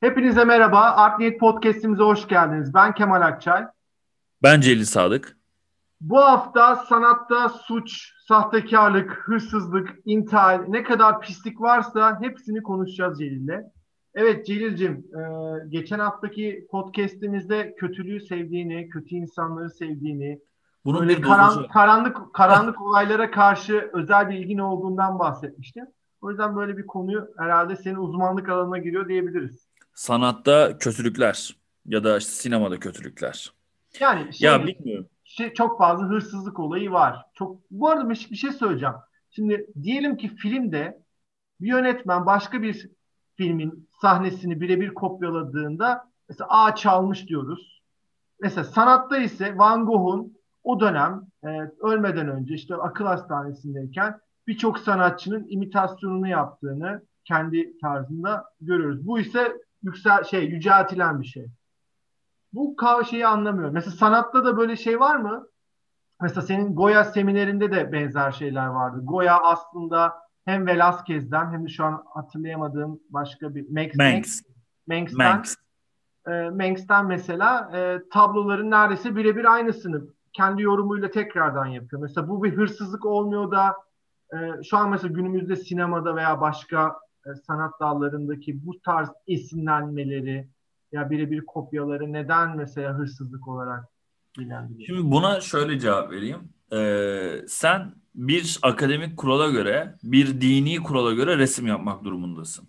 Hepinize merhaba. Art Niyet Podcast'imize hoş geldiniz. Ben Kemal Akçay. Ben Celil Sadık. Bu hafta sanatta suç, sahtekarlık, hırsızlık, intihal, ne kadar pislik varsa hepsini konuşacağız Celil'le. Evet Celil'cim, e, geçen haftaki podcast'imizde kötülüğü sevdiğini, kötü insanları sevdiğini, Bunun böyle karan, karanlık karanlık olaylara karşı özel bir ilgin olduğundan bahsetmiştin. O yüzden böyle bir konuyu herhalde senin uzmanlık alanına giriyor diyebiliriz. Sanatta kötülükler ya da işte sinemada kötülükler. Yani şey, ya bilmiyorum. Şey, çok fazla hırsızlık olayı var. Çok bu arada bir, bir şey söyleyeceğim. Şimdi diyelim ki filmde bir yönetmen başka bir filmin sahnesini birebir kopyaladığında mesela A çalmış diyoruz. Mesela sanatta ise Van Gogh'un o dönem e, ölmeden önce işte akıl hastanesindeyken birçok sanatçının imitasyonunu yaptığını kendi tarzında görüyoruz. Bu ise yüksel şey yüceltilen bir şey. Bu şeyi anlamıyorum. Mesela sanatta da böyle şey var mı? Mesela senin Goya seminerinde de benzer şeyler vardı. Goya aslında hem Velázquez'den hem de şu an hatırlayamadığım başka bir Manx, Manx. Manx'ten, Manx. E, Manx'ten mesela e, tabloların neredeyse birebir aynısını kendi yorumuyla tekrardan yapıyor. Mesela bu bir hırsızlık olmuyor da e, şu an mesela günümüzde sinemada veya başka sanat dallarındaki bu tarz esinlenmeleri ya birebir kopyaları neden mesela hırsızlık olarak bilendiriyor? Şimdi buna şöyle cevap vereyim. Ee, sen bir akademik kurala göre, bir dini kurala göre resim yapmak durumundasın.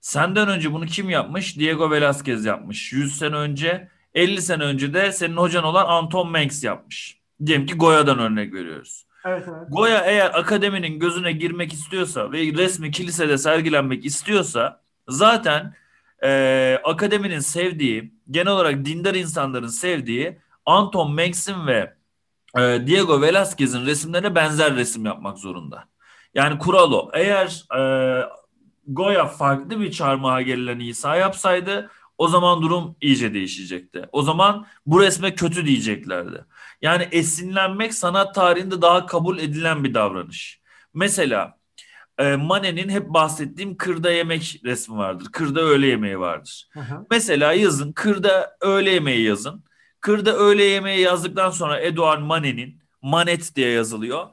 Senden önce bunu kim yapmış? Diego Velázquez yapmış. 100 sene önce, 50 sene önce de senin hocan olan Anton Manx yapmış. Diyelim ki Goya'dan örnek veriyoruz. Evet. Goya eğer akademinin gözüne girmek istiyorsa ve resmi kilisede sergilenmek istiyorsa zaten e, akademinin sevdiği, genel olarak dindar insanların sevdiği Anton Manx'in ve e, Diego Velázquez'in resimlerine benzer resim yapmak zorunda. Yani kural o. Eğer e, Goya farklı bir çarmıha gelen İsa yapsaydı o zaman durum iyice değişecekti. O zaman bu resme kötü diyeceklerdi. Yani esinlenmek sanat tarihinde daha kabul edilen bir davranış. Mesela e, Manet'in hep bahsettiğim kırda yemek resmi vardır. Kırda öğle yemeği vardır. Hı hı. Mesela yazın kırda öğle yemeği yazın. Kırda öğle yemeği yazdıktan sonra Edouard Manet'in Manet diye yazılıyor.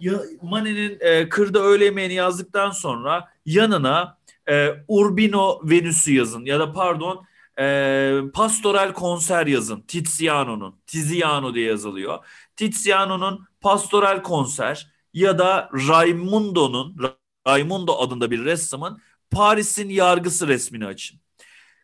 Ya, Manet'in e, kırda öğle yemeğini yazdıktan sonra yanına e, Urbino Venüs'ü yazın ya da pardon e, pastoral konser yazın Tiziano'nun. Tiziano diye yazılıyor. Tiziano'nun pastoral konser ya da Raimundo'nun Raimundo adında bir ressamın Paris'in yargısı resmini açın.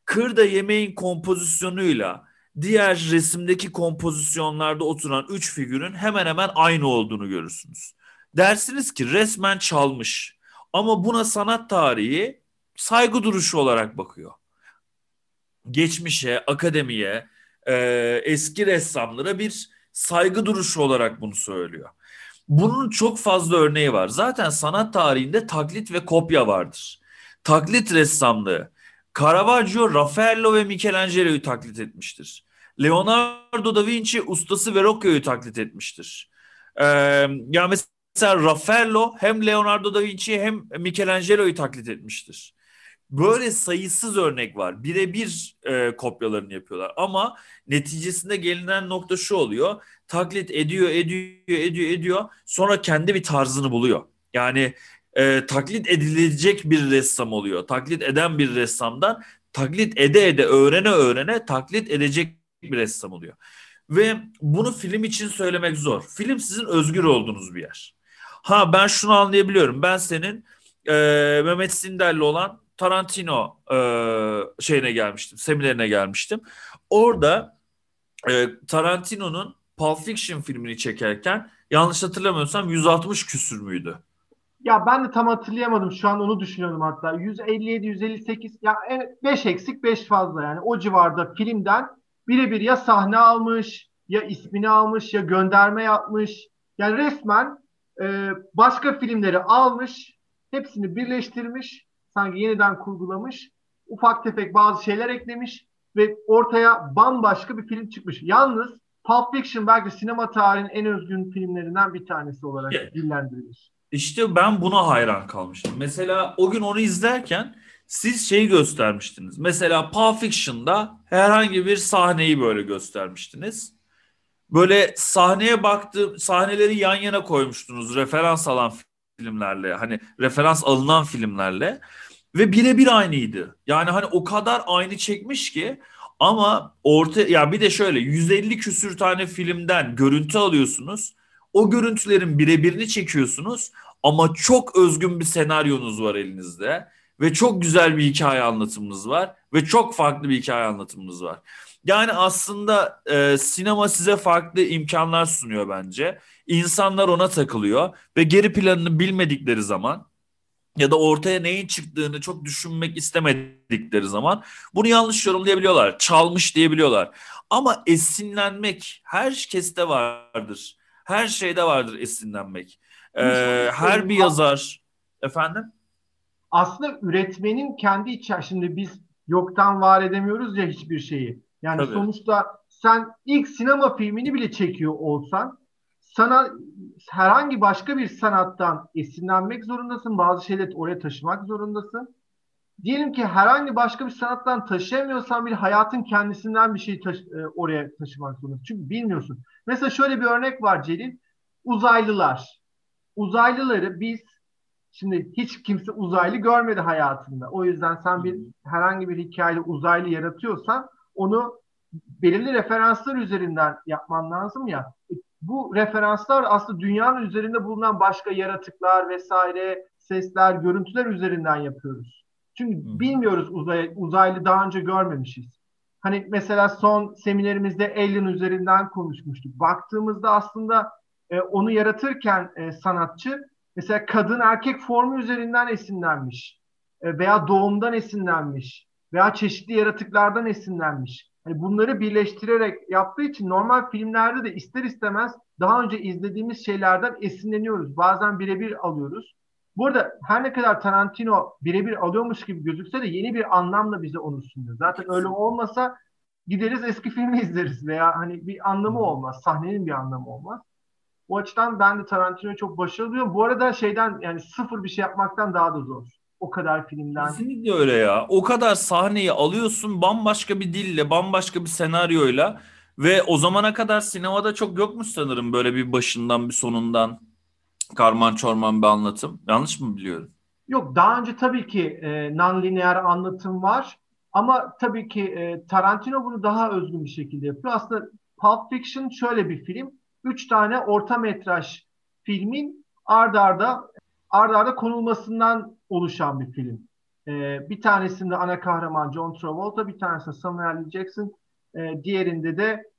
Kırda yemeğin kompozisyonuyla diğer resimdeki kompozisyonlarda oturan üç figürün hemen hemen aynı olduğunu görürsünüz. Dersiniz ki resmen çalmış. Ama buna sanat tarihi saygı duruşu olarak bakıyor geçmişe, akademiye, e, eski ressamlara bir saygı duruşu olarak bunu söylüyor. Bunun çok fazla örneği var. Zaten sanat tarihinde taklit ve kopya vardır. Taklit ressamlığı. Caravaggio, Raffaello ve Michelangelo'yu taklit etmiştir. Leonardo da Vinci ustası Verrocchio'yu taklit etmiştir. Ee, yani mesela Raffaello hem Leonardo da Vinci'yi hem Michelangelo'yu taklit etmiştir. Böyle sayısız örnek var. Birebir e, kopyalarını yapıyorlar. Ama neticesinde gelinen nokta şu oluyor. Taklit ediyor, ediyor, ediyor, ediyor. Sonra kendi bir tarzını buluyor. Yani e, taklit edilecek bir ressam oluyor. Taklit eden bir ressamdan taklit ede ede öğrene öğrene taklit edecek bir ressam oluyor. Ve bunu film için söylemek zor. Film sizin özgür olduğunuz bir yer. Ha ben şunu anlayabiliyorum. Ben senin e, Mehmet Sinder'le olan Tarantino e, şeyine gelmiştim, seminerine gelmiştim. Orada e, Tarantino'nun Pulp Fiction filmini çekerken yanlış hatırlamıyorsam 160 küsür müydü? Ya ben de tam hatırlayamadım. Şu an onu düşünüyorum hatta. 157, 158 ya 5 eksik 5 fazla yani. O civarda filmden birebir ya sahne almış, ya ismini almış, ya gönderme yapmış. Yani resmen e, başka filmleri almış, hepsini birleştirmiş sanki yeniden kurgulamış, ufak tefek bazı şeyler eklemiş ve ortaya bambaşka bir film çıkmış. Yalnız Pulp Fiction belki sinema tarihinin en özgün filmlerinden bir tanesi olarak yeah. dillendirilir. İşte ben buna hayran kalmıştım. Mesela o gün onu izlerken siz şeyi göstermiştiniz. Mesela Pulp Fiction'da herhangi bir sahneyi böyle göstermiştiniz. Böyle sahneye baktığım sahneleri yan yana koymuştunuz referans alan filmlerle. Hani referans alınan filmlerle ve birebir aynıydı. Yani hani o kadar aynı çekmiş ki ama orta ya bir de şöyle 150 küsür tane filmden görüntü alıyorsunuz. O görüntülerin birebirini çekiyorsunuz ama çok özgün bir senaryonuz var elinizde ve çok güzel bir hikaye anlatımınız var ve çok farklı bir hikaye anlatımınız var. Yani aslında e, sinema size farklı imkanlar sunuyor bence. İnsanlar ona takılıyor ve geri planını bilmedikleri zaman ya da ortaya neyin çıktığını çok düşünmek istemedikleri zaman bunu yanlış yorumlayabiliyorlar. Çalmış diyebiliyorlar. Ama esinlenmek her keste vardır. Her şeyde vardır esinlenmek. Ee, her bir yazar efendim aslında üretmenin kendi içerisinde biz yoktan var edemiyoruz ya hiçbir şeyi. Yani Tabii. sonuçta sen ilk sinema filmini bile çekiyor olsan sana herhangi başka bir sanattan esinlenmek zorundasın. Bazı şeyleri oraya taşımak zorundasın. Diyelim ki herhangi başka bir sanattan taşıyamıyorsan bir hayatın kendisinden bir şey taşı, e, oraya taşımak zorundasın. Çünkü bilmiyorsun. Mesela şöyle bir örnek var Celil. Uzaylılar. Uzaylıları biz şimdi hiç kimse uzaylı görmedi hayatında. O yüzden sen bir herhangi bir hikayeli uzaylı yaratıyorsan onu belirli referanslar üzerinden yapman lazım ya. Bu referanslar aslında dünyanın üzerinde bulunan başka yaratıklar vesaire, sesler, görüntüler üzerinden yapıyoruz. Çünkü bilmiyoruz uzay, uzaylı daha önce görmemişiz. Hani mesela son seminerimizde Alien üzerinden konuşmuştuk. Baktığımızda aslında e, onu yaratırken e, sanatçı mesela kadın erkek formu üzerinden esinlenmiş e, veya doğumdan esinlenmiş veya çeşitli yaratıklardan esinlenmiş. Yani bunları birleştirerek yaptığı için normal filmlerde de ister istemez daha önce izlediğimiz şeylerden esinleniyoruz. Bazen birebir alıyoruz. Bu arada her ne kadar Tarantino birebir alıyormuş gibi gözükse de yeni bir anlamla bize onu sunuyor. Zaten öyle olmasa gideriz eski filmi izleriz veya hani bir anlamı olmaz. Sahnenin bir anlamı olmaz. O açıdan ben de Tarantino'yu çok başarılı. Bu arada şeyden yani sıfır bir şey yapmaktan daha da zor. O kadar filmden. Kesinlikle öyle ya. O kadar sahneyi alıyorsun bambaşka bir dille, bambaşka bir senaryoyla ve o zamana kadar sinemada çok yokmuş sanırım böyle bir başından bir sonundan karman çorman bir anlatım. Yanlış mı biliyorum? Yok daha önce tabii ki e, non-lineer anlatım var. Ama tabii ki e, Tarantino bunu daha özgün bir şekilde yapıyor. Aslında Pulp Fiction şöyle bir film. Üç tane orta metraj filmin ard arda ard arda konulmasından oluşan bir film. E, bir tanesinde ana kahraman John Travolta, bir tanesinde Samuel L. Jackson, e, diğerinde de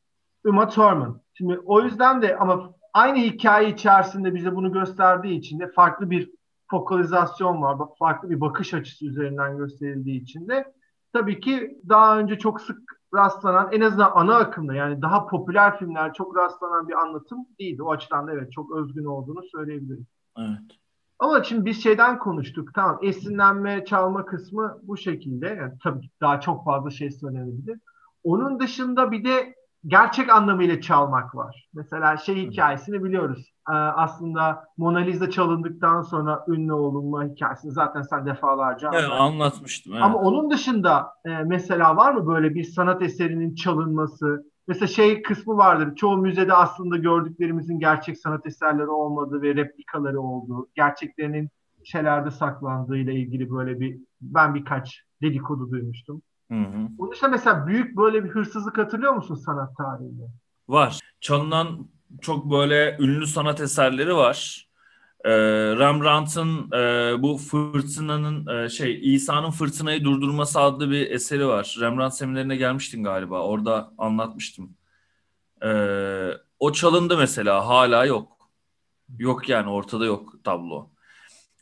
Uma Thurman. Şimdi o yüzden de ama aynı hikaye içerisinde bize bunu gösterdiği için de farklı bir fokalizasyon var. Farklı bir bakış açısı üzerinden gösterildiği için de tabii ki daha önce çok sık rastlanan en azından ana akımda yani daha popüler filmler çok rastlanan bir anlatım değildi. O açıdan da evet çok özgün olduğunu söyleyebilirim. Evet. Ama şimdi biz şeyden konuştuk. Tamam esinlenme, çalma kısmı bu şekilde. Yani tabii daha çok fazla şey söylenebilir. Onun dışında bir de gerçek anlamıyla çalmak var. Mesela şey hikayesini biliyoruz. Ee, aslında Mona Lisa çalındıktan sonra ünlü olunma hikayesini zaten sen defalarca evet, anlatmıştım. Evet. Ama onun dışında e, mesela var mı böyle bir sanat eserinin çalınması? Mesela şey kısmı vardır. Çoğu müzede aslında gördüklerimizin gerçek sanat eserleri olmadığı ve replikaları olduğu, gerçeklerinin şeylerde saklandığıyla ilgili böyle bir ben birkaç dedikodu duymuştum. Hı hı. Dışında mesela büyük böyle bir hırsızlık hatırlıyor musun sanat tarihinde? Var. Çalınan çok böyle ünlü sanat eserleri var. Ee, Rembrandt'ın e, bu fırtınanın e, şey İsa'nın fırtınayı durdurması adlı bir eseri var. Rembrandt seminerine gelmiştin galiba. Orada anlatmıştım. Ee, o çalındı mesela. Hala yok. Yok yani ortada yok tablo.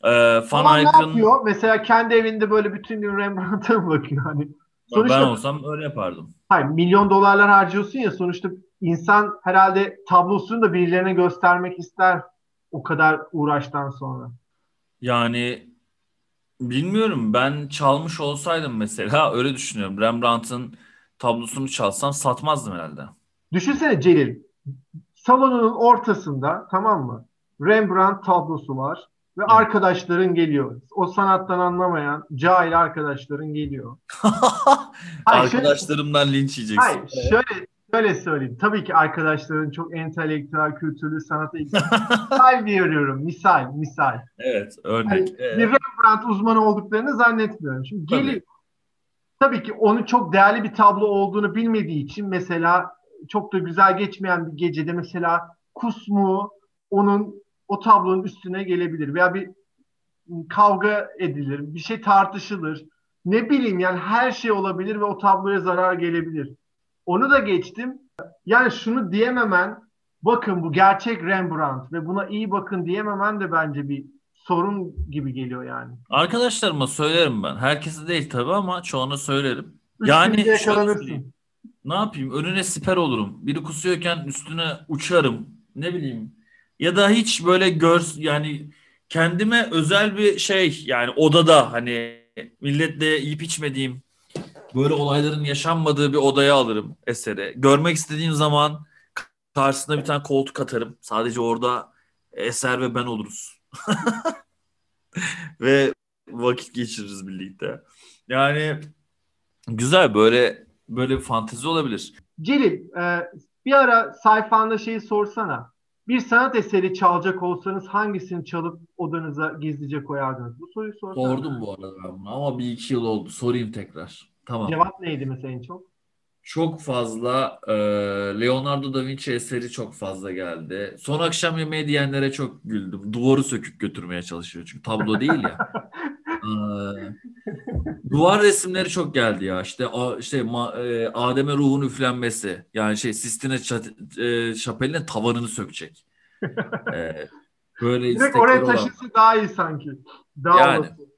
Ee, Van Eyck'ın... ne yapıyor? Mesela kendi evinde böyle bütün gün Rembrandt'a mı bakıyor? Hani Sonuçta, ben olsam öyle yapardım. Hayır milyon dolarlar harcıyorsun ya sonuçta insan herhalde tablosunu da birilerine göstermek ister o kadar uğraştan sonra. Yani bilmiyorum ben çalmış olsaydım mesela öyle düşünüyorum. Rembrandt'ın tablosunu çalsam satmazdım herhalde. Düşünsene Celil salonunun ortasında tamam mı? Rembrandt tablosu var. Ve evet. arkadaşların geliyor. O sanattan anlamayan cahil arkadaşların geliyor. hayır, Arkadaşlarımdan şöyle, linç yiyeceksin. Hayır, şöyle şöyle söyleyeyim. Tabii ki arkadaşların çok entelektüel, kültürlü, sanata misal veriyorum. Misal, misal. Evet, örnek. Yani evet. Bir Rembrandt uzmanı olduklarını zannetmiyorum. Şimdi Tabii. Tabii ki onun çok değerli bir tablo olduğunu bilmediği için mesela çok da güzel geçmeyen bir gecede mesela kusmu onun o tablonun üstüne gelebilir veya bir kavga edilir, bir şey tartışılır. Ne bileyim yani her şey olabilir ve o tabloya zarar gelebilir. Onu da geçtim. Yani şunu diyememen, bakın bu gerçek Rembrandt ve buna iyi bakın diyememen de bence bir sorun gibi geliyor yani. Arkadaşlarıma söylerim ben. Herkese değil tabii ama çoğuna söylerim. Üç yani şöyle ne yapayım? Önüne siper olurum. Biri kusuyorken üstüne uçarım. Ne bileyim. Ya da hiç böyle gör yani kendime özel bir şey yani odada hani milletle yiyip içmediğim böyle olayların yaşanmadığı bir odaya alırım eseri. Görmek istediğim zaman karşısına bir tane koltuk atarım. Sadece orada eser ve ben oluruz. ve vakit geçiririz birlikte. Yani güzel böyle böyle bir fantezi olabilir. Celil e, bir ara sayfanda şeyi sorsana. Bir sanat eseri çalacak olsanız hangisini çalıp odanıza gizlice koyardınız? Bu soruyu sorsana. Sordum bu arada ben ama bir iki yıl oldu. Sorayım tekrar. Tamam. Cevap neydi mesela en çok? Çok fazla e, Leonardo da Vinci eseri çok fazla geldi. Son akşam yemeği diyenlere çok güldüm. Duvarı söküp götürmeye çalışıyor çünkü tablo değil ya. e, duvar resimleri çok geldi ya. İşte işte e, Adem'e ruhun üflenmesi. Yani şey Sistine e, şapelinin tavanını sökecek. E, böyle Direkt oraya taşısı daha iyi sanki. Daha yani, olası.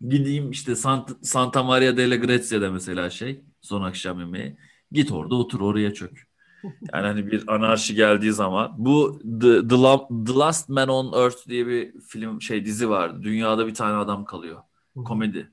Gideyim işte Santa, Santa Maria delle Grazia'da mesela şey son akşam yemeği. Git orada otur oraya çök. Yani hani bir anarşi geldiği zaman bu The, The, The Last Man on Earth diye bir film şey dizi vardı. Dünyada bir tane adam kalıyor. Komedi.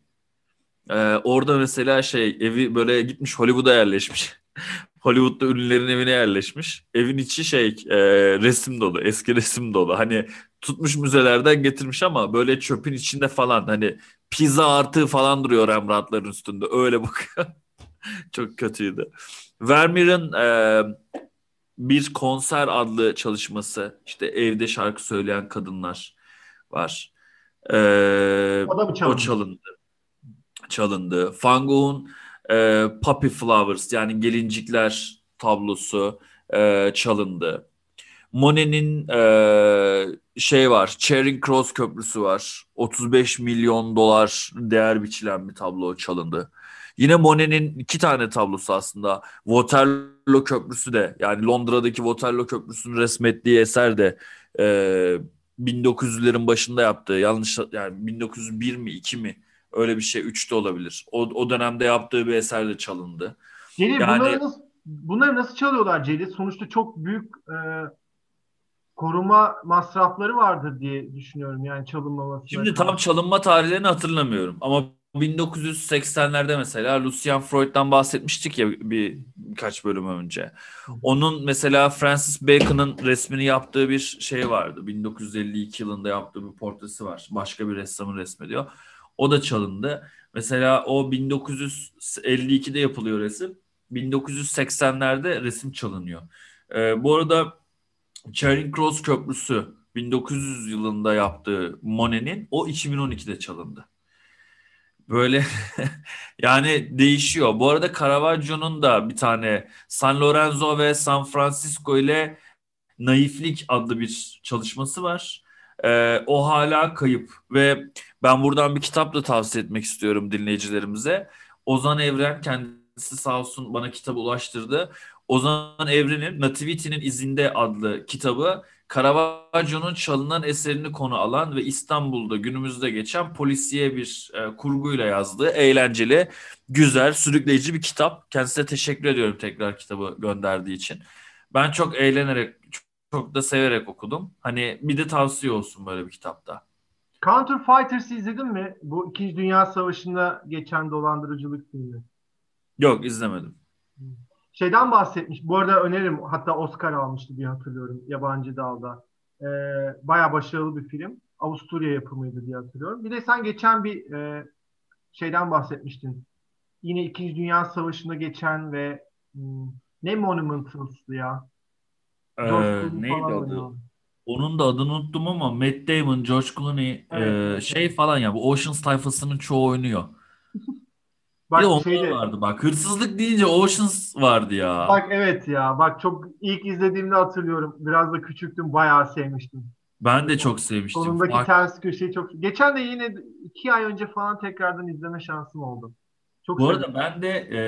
Ee, orada mesela şey evi böyle gitmiş Hollywood'a yerleşmiş. Hollywood'da ünlülerin evine yerleşmiş. Evin içi şey e, resim dolu, eski resim dolu. Hani tutmuş müzelerden getirmiş ama böyle çöpün içinde falan hani pizza artığı falan duruyor Rembrandt'ların üstünde. Öyle bakıyor. Çok kötüydü. Vermeer'in e, bir konser adlı çalışması işte evde şarkı söyleyen kadınlar var. E, o, çalındı. Çalındı. Van e, Puppy Flowers yani gelincikler tablosu e, çalındı. Monet'in e, şey var, Charing Cross Köprüsü var. 35 milyon dolar değer biçilen bir tablo çalındı. Yine Monet'in iki tane tablosu aslında. Waterloo Köprüsü de yani Londra'daki Waterloo Köprüsü'nün resmettiği eser de e, 1900'lerin başında yaptığı yanlış yani 1901 mi 2 mi öyle bir şey 3'te olabilir. O, o dönemde yaptığı bir eser de çalındı. Celil yani, bunları, nasıl, bunları nasıl çalıyorlar Celil? Sonuçta çok büyük e, koruma masrafları vardır diye düşünüyorum yani çalınmaması. Şimdi tam çalınma tarihlerini hatırlamıyorum ama 1980'lerde mesela Lucian Freud'dan bahsetmiştik ya bir birkaç bölüm önce. Onun mesela Francis Bacon'ın resmini yaptığı bir şey vardı. 1952 yılında yaptığı bir portresi var. Başka bir ressamın resmediyor. O da çalındı. Mesela o 1952'de yapılıyor resim. 1980'lerde resim çalınıyor. Ee, bu arada Charing Cross Köprüsü 1900 yılında yaptığı Monet'in o 2012'de çalındı. Böyle yani değişiyor. Bu arada Caravaggio'nun da bir tane San Lorenzo ve San Francisco ile Naiflik adlı bir çalışması var. Ee, o hala kayıp ve ben buradan bir kitap da tavsiye etmek istiyorum dinleyicilerimize. Ozan Evren kendisi sağ olsun bana kitabı ulaştırdı. Ozan Evren'in Nativity'nin izinde adlı kitabı Caravaggio'nun çalınan eserini konu alan ve İstanbul'da günümüzde geçen polisiye bir e, kurguyla yazdığı eğlenceli, güzel, sürükleyici bir kitap. Kendisine teşekkür ediyorum tekrar kitabı gönderdiği için. Ben çok eğlenerek, çok da severek okudum. Hani bir de tavsiye olsun böyle bir kitapta. Counter Fighters'ı izledin mi? Bu İkinci Dünya Savaşı'nda geçen dolandırıcılık filmi. Yok izlemedim. Şeyden bahsetmiş. Bu arada önerim hatta Oscar almıştı diye hatırlıyorum yabancı dalda. Ee, Baya başarılı bir film. Avusturya yapımıydı diye hatırlıyorum. Bir de sen geçen bir e, şeyden bahsetmiştin. Yine İkinci Dünya Savaşı'nda geçen ve hmm, ne Monumentals'dı ya? Ee, neydi adı? Oynuyor. Onun da adını unuttum ama Matt Damon, George Clooney evet. e, şey falan ya bu Ocean's tayfasının çoğu oynuyor. Bak, bir de onlar şeyde, vardı bak. Hırsızlık deyince Oceans vardı ya. Bak evet ya. Bak çok ilk izlediğimde hatırlıyorum. Biraz da küçüktüm. Bayağı sevmiştim. Ben de çok sevmiştim. Sonundaki bak. ters köşeyi çok... Geçen de yine iki ay önce falan tekrardan izleme şansım oldu. Çok Bu arada ben de e,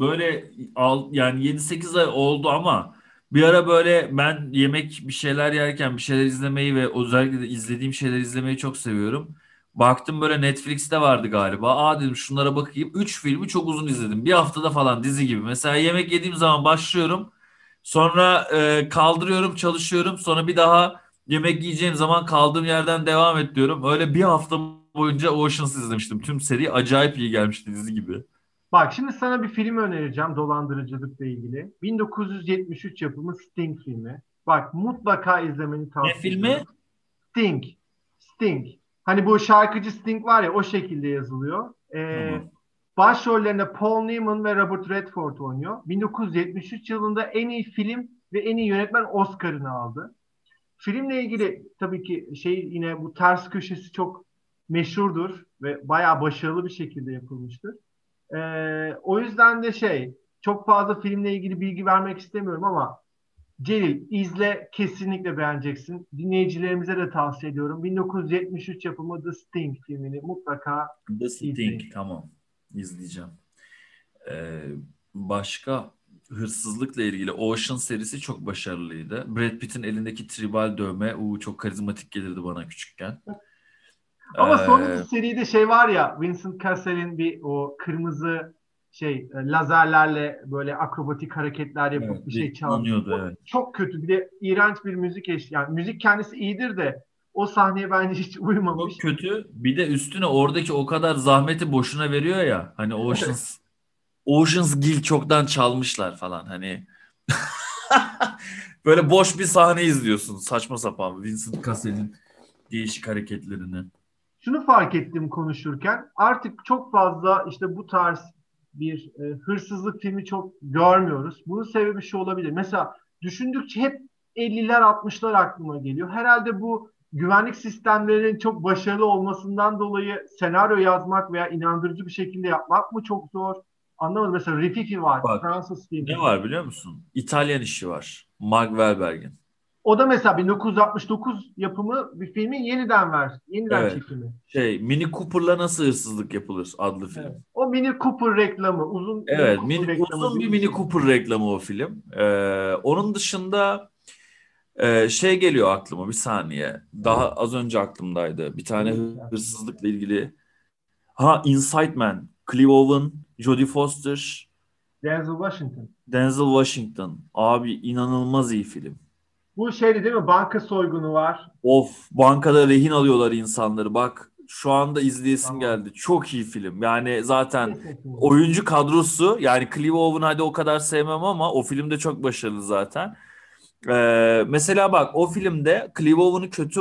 böyle al, yani 7-8 ay oldu ama bir ara böyle ben yemek bir şeyler yerken bir şeyler izlemeyi ve özellikle de izlediğim şeyler izlemeyi çok seviyorum. Baktım böyle Netflix'te vardı galiba. Aa dedim şunlara bakayım. Üç filmi çok uzun izledim. Bir haftada falan dizi gibi. Mesela yemek yediğim zaman başlıyorum. Sonra e, kaldırıyorum, çalışıyorum. Sonra bir daha yemek yiyeceğim zaman kaldığım yerden devam et diyorum. Öyle bir hafta boyunca Oceans izlemiştim. Tüm seri acayip iyi gelmişti dizi gibi. Bak şimdi sana bir film önereceğim dolandırıcılıkla ilgili. 1973 yapımı Sting filmi. Bak mutlaka izlemeni tavsiye ediyorum. Ne filmi? Sting. Sting. Hani bu şarkıcı Sting var ya o şekilde yazılıyor. Ee. Başrollerinde Paul Newman ve Robert Redford oynuyor. 1973 yılında en iyi film ve en iyi yönetmen Oscar'ını aldı. Filmle ilgili tabii ki şey yine bu ters köşesi çok meşhurdur ve bayağı başarılı bir şekilde yapılmıştır. Ee, o yüzden de şey çok fazla filmle ilgili bilgi vermek istemiyorum ama Celil izle kesinlikle beğeneceksin. Dinleyicilerimize de tavsiye ediyorum. 1973 yapımı The Sting filmini mutlaka The Sting izleyin. tamam izleyeceğim. Ee, başka hırsızlıkla ilgili Ocean serisi çok başarılıydı. Brad Pitt'in elindeki tribal dövme uu, çok karizmatik gelirdi bana küçükken. Ama ee, sonraki seride şey var ya Vincent Cassel'in bir o kırmızı şey e, lazerlerle böyle akrobatik hareketler yapıp evet, bir şey çalıyor. Evet. Çok kötü. Bir de iğrenç bir müzik eşliği. Yani müzik kendisi iyidir de o sahneye bence hiç uymamış. Çok kötü. Bir de üstüne oradaki o kadar zahmeti boşuna veriyor ya. Hani Oceans Oceans Gil çoktan çalmışlar falan hani. böyle boş bir sahne izliyorsun. Saçma sapan Vincent Cassel'in değişik hareketlerini. Şunu fark ettim konuşurken artık çok fazla işte bu tarz bir e, hırsızlık filmi çok görmüyoruz. Bunun sebebi şu olabilir. Mesela düşündükçe hep 50'ler 60'lar aklıma geliyor. Herhalde bu güvenlik sistemlerinin çok başarılı olmasından dolayı senaryo yazmak veya inandırıcı bir şekilde yapmak mı çok zor? Anlamadım. Mesela Rififi var. Bak, Fransız filmi. Ne var biliyor musun? İtalyan işi var. Mark Wahlberg'in. O da mesela 1969 yapımı bir filmin yeniden ver, yeniden evet. çekimi. Şey, Mini Cooper'la nasıl hırsızlık yapılır adlı film. Evet. O Mini Cooper reklamı, uzun Evet, mini, mini uzun bir Mini Cooper reklamı o film. Ee, onun dışında e, şey geliyor aklıma bir saniye. Daha az önce aklımdaydı. Bir tane hırsızlıkla ilgili. Ha, Inside Man, Clive Owen, Jodie Foster, Denzel Washington. Denzel Washington. Abi inanılmaz iyi film. Bu şeydi değil mi? Banka soygunu var. Of bankada rehin alıyorlar insanları. Bak şu anda izleyesim tamam. geldi. Çok iyi film. Yani zaten oyuncu kadrosu yani Clive Owen hadi o kadar sevmem ama o filmde çok başarılı zaten. Ee, mesela bak o filmde Clive Owen'ı kötü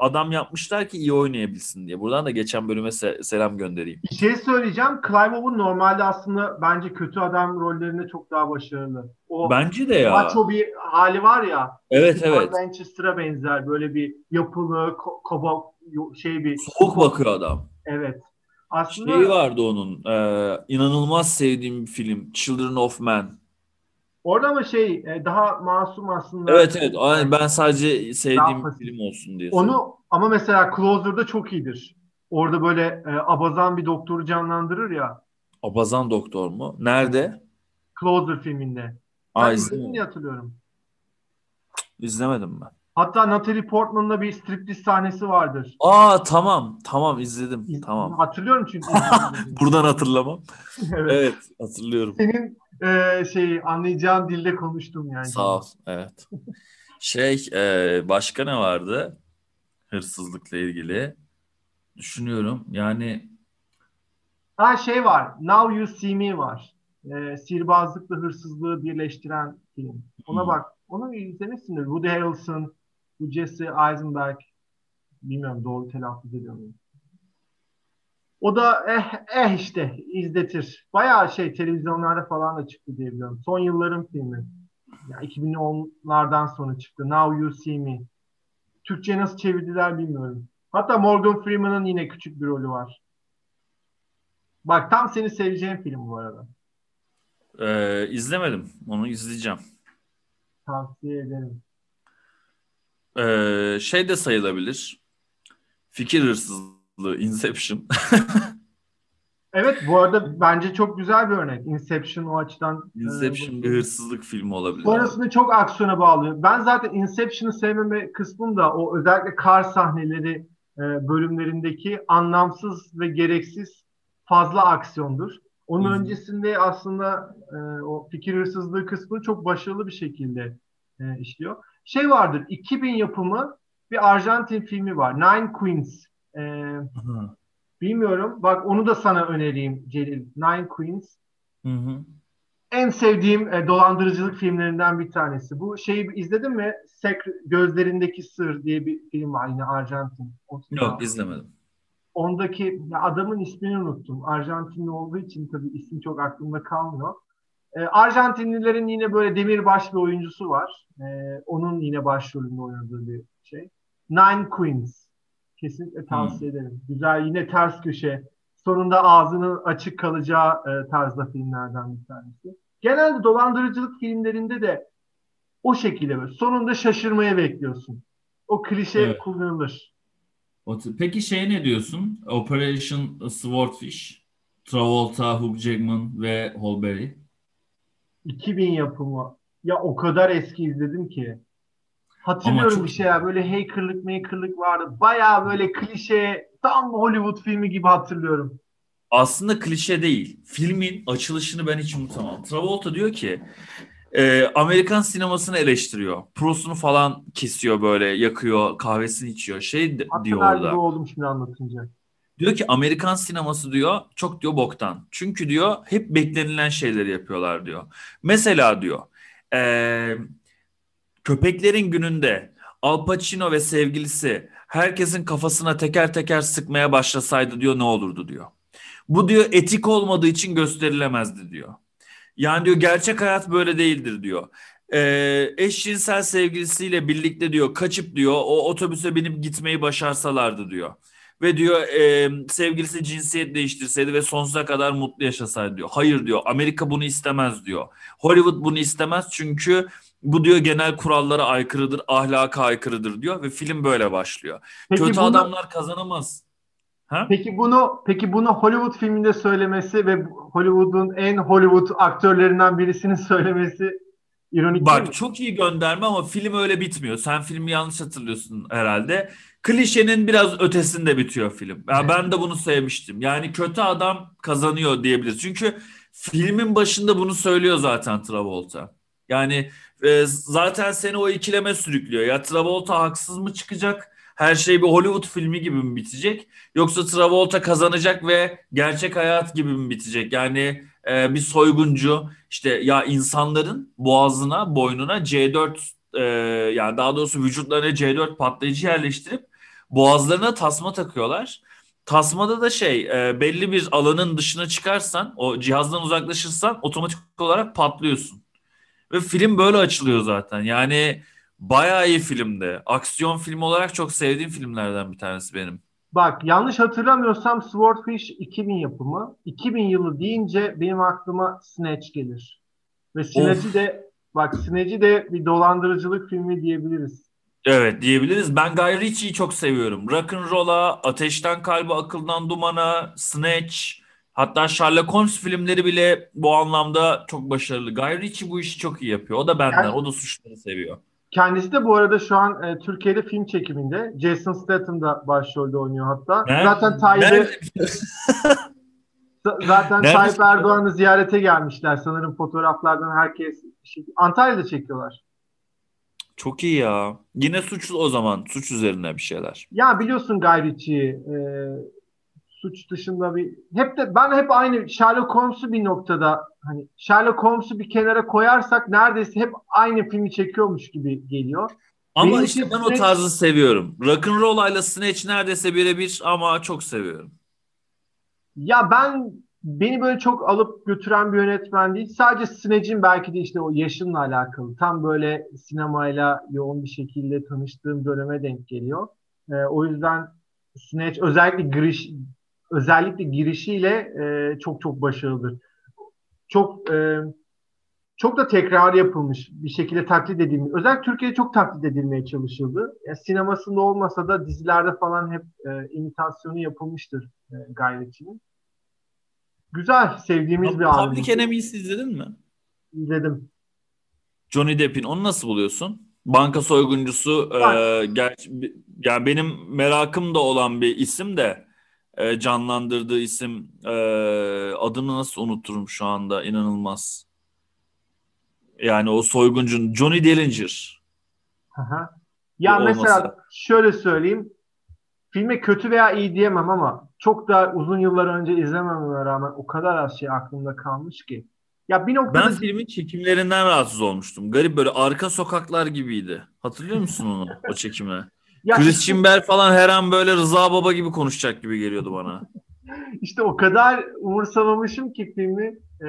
adam yapmışlar ki iyi oynayabilsin diye. Buradan da geçen bölüme se- selam göndereyim. Bir şey söyleyeceğim. Clive Owen normalde aslında bence kötü adam rollerinde çok daha başarılı. O bence de ya. Macho bir hali var ya. Evet evet. Manchester'a benzer böyle bir yapılı ko- koba şey bir soğuk bakıyor adam. Evet. Aslında şey vardı onun. E, inanılmaz sevdiğim bir film Children of Men. Orada ama şey e, daha masum aslında. Evet evet. Ben sadece sevdiğim bir film olsun diye. Onu ama mesela Closer'da çok iyidir. Orada böyle e, abazan bir doktoru canlandırır ya. Abazan doktor mu? Nerede? Closer filminde. Aa, izledim diye hatırlıyorum. İzlemedim ben. Hatta Natalie Portman'la bir striptiz sahnesi vardır. Aa tamam tamam izledim. İz, tamam. Hatırlıyorum çünkü. Buradan hatırlamam. evet. evet hatırlıyorum. Senin e, şey anlayacağın dilde konuştum yani. Sağ ol. Evet. şey e, başka ne vardı? Hırsızlıkla ilgili. Düşünüyorum. Yani Ha şey var. Now You See Me var. E, sihirbazlıkla hırsızlığı birleştiren film. Ona hmm. bak. Onu izlemişsindir. Woody Harrelson, Jesse Eisenberg. Bilmiyorum doğru telaffuz ediyor muyum? O da eh, eh işte izletir. Bayağı şey televizyonlarda falan da çıktı diye biliyorum. Son yılların filmi. Ya 2010'lardan sonra çıktı. Now You See Me. Türkçe nasıl çevirdiler bilmiyorum. Hatta Morgan Freeman'ın yine küçük bir rolü var. Bak tam seni seveceğin film bu arada. Ee, izlemedim. Onu izleyeceğim. Tavsiye ederim. Ee, şey de sayılabilir. Fikir hırsızlığı, Inception. evet bu arada bence çok güzel bir örnek. Inception o açıdan. E, Inception e, bir hırsızlık filmi olabilir. Sonrasında çok aksiyona bağlıyor. Ben zaten Inception'ı sevmeme kısmım da o özellikle kar sahneleri e, bölümlerindeki anlamsız ve gereksiz fazla aksiyondur. Onun Hı-hı. öncesinde aslında e, o fikir hırsızlığı kısmını çok başarılı bir şekilde e, işliyor. Şey vardır 2000 yapımı bir Arjantin filmi var. Nine Queens. E, bilmiyorum. Bak onu da sana önereyim Celil. Nine Queens. Hı-hı. En sevdiğim e, dolandırıcılık filmlerinden bir tanesi. Bu şeyi izledin mi? Sek Gözlerindeki Sır diye bir film var yine Arjantin. Yok izlemedim ondaki ya adamın ismini unuttum. Arjantinli olduğu için tabii isim çok aklımda kalmıyor. Ee, Arjantinlilerin yine böyle demirbaş bir oyuncusu var. Ee, onun yine başrolünde oynadığı bir şey. Nine Queens. Kesinlikle tavsiye hmm. ederim. Güzel yine ters köşe. Sonunda ağzının açık kalacağı e, tarzda filmlerden bir tanesi. Genelde dolandırıcılık filmlerinde de o şekilde böyle. Sonunda şaşırmaya bekliyorsun. O klişe evet. kullanılır. Peki şey ne diyorsun? Operation Swordfish, Travolta, Hugh Jackman ve Holberry. 2000 yapımı. Ya o kadar eski izledim ki. Hatırlıyorum bir şey ya böyle hackerlık makerlık vardı. Baya böyle klişe tam Hollywood filmi gibi hatırlıyorum. Aslında klişe değil. Filmin açılışını ben hiç unutamam. Travolta diyor ki e, Amerikan sinemasını eleştiriyor. Prosunu falan kesiyor böyle, yakıyor, kahvesini içiyor. Şey Hatta diyor orada. oldum şimdi anlatınca. Diyor ki Amerikan sineması diyor çok diyor boktan. Çünkü diyor hep beklenilen şeyleri yapıyorlar diyor. Mesela diyor e, köpeklerin gününde Al Pacino ve sevgilisi herkesin kafasına teker teker sıkmaya başlasaydı diyor ne olurdu diyor. Bu diyor etik olmadığı için gösterilemezdi diyor. Yani diyor gerçek hayat böyle değildir diyor. Ee, eşcinsel sevgilisiyle birlikte diyor kaçıp diyor o otobüse binip gitmeyi başarsalardı diyor. Ve diyor e, sevgilisi cinsiyet değiştirseydi ve sonsuza kadar mutlu yaşasaydı diyor. Hayır diyor Amerika bunu istemez diyor. Hollywood bunu istemez çünkü bu diyor genel kurallara aykırıdır, ahlaka aykırıdır diyor ve film böyle başlıyor. Peki Kötü bunu, adamlar kazanamaz. Ha? Peki bunu peki bunu Hollywood filminde söylemesi ve Hollywood'un en Hollywood aktörlerinden birisinin söylemesi ironik Bak mi? çok iyi gönderme ama film öyle bitmiyor. Sen filmi yanlış hatırlıyorsun herhalde. Klişenin biraz ötesinde bitiyor film. Ya ben de bunu sevmiştim. Yani kötü adam kazanıyor diyebiliriz. Çünkü filmin başında bunu söylüyor zaten Travolta. Yani e, zaten seni o ikileme sürüklüyor. Ya Travolta haksız mı çıkacak? her şey bir Hollywood filmi gibi mi bitecek? Yoksa Travolta kazanacak ve gerçek hayat gibi mi bitecek? Yani e, bir soyguncu işte ya insanların boğazına, boynuna C4 e, yani daha doğrusu vücutlarına C4 patlayıcı yerleştirip boğazlarına tasma takıyorlar. Tasmada da şey e, belli bir alanın dışına çıkarsan o cihazdan uzaklaşırsan otomatik olarak patlıyorsun. Ve film böyle açılıyor zaten. Yani Bayağı iyi filmdi. Aksiyon filmi olarak çok sevdiğim filmlerden bir tanesi benim. Bak yanlış hatırlamıyorsam Swordfish 2000 yapımı. 2000 yılı deyince benim aklıma Snatch gelir. Ve Snatch'i de bak Snatch'i de bir dolandırıcılık filmi diyebiliriz. Evet diyebiliriz. Ben Guy Ritchie'yi çok seviyorum. Rock'n'Roll'a, Ateşten Kalbe, Akıldan Dumana, Snatch, hatta Sherlock Holmes filmleri bile bu anlamda çok başarılı. Guy Ritchie bu işi çok iyi yapıyor. O da benden. Yani, o da suçları seviyor. Kendisi de bu arada şu an e, Türkiye'de film çekiminde. Jason Statham da başrolde oynuyor hatta. Ben, zaten Tayyip'e zaten Nerede Tayyip Erdoğan'ı ziyarete gelmişler. Sanırım fotoğraflardan herkes şey, Antalya'da çekiyorlar. Çok iyi ya. Yine suç o zaman. Suç üzerine bir şeyler. Ya biliyorsun Gayriçi'yi. E, suç dışında bir hep de ben hep aynı Sherlock Holmes'u bir noktada hani Sherlock Holmes'u bir kenara koyarsak neredeyse hep aynı filmi çekiyormuş gibi geliyor. Ama Benim işte ben o tarzı seviyorum. Rock'n'Roll ile Snatch neredeyse birebir ama çok seviyorum. Ya ben beni böyle çok alıp götüren bir yönetmen değil. Sadece Snatch'in belki de işte o yaşınla alakalı. Tam böyle sinemayla yoğun bir şekilde tanıştığım döneme denk geliyor. Ee, o yüzden Snatch özellikle giriş özellikle girişiyle e, çok çok başarılıdır. Çok e, çok da tekrar yapılmış bir şekilde taklit edilmiş. Özellikle Türkiye'de çok taklit edilmeye çalışıldı. Yani sinemasında olmasa da dizilerde falan hep e, imitasyonu yapılmıştır e, gayretçinin. Güzel, sevdiğimiz Abi, bir albüm. Public Enemies'i izledin mi? İzledim. Johnny Depp'in onu nasıl buluyorsun? Banka soyguncusu e, ger- yani benim merakım da olan bir isim de e, canlandırdığı isim e, adını nasıl unuturum şu anda inanılmaz. Yani o soyguncun Johnny Dillinger. Aha. Ya mesela şöyle söyleyeyim. Filme kötü veya iyi diyemem ama çok da uzun yıllar önce izlemememe rağmen o kadar az şey aklımda kalmış ki. Ya bir noktada... Ben filmin çekimlerinden rahatsız olmuştum. Garip böyle arka sokaklar gibiydi. Hatırlıyor musun onu o çekimi? Ya işte... Bell falan her an böyle Rıza Baba gibi konuşacak gibi geliyordu bana. İşte o kadar umursamamışım ki filmi. Ee,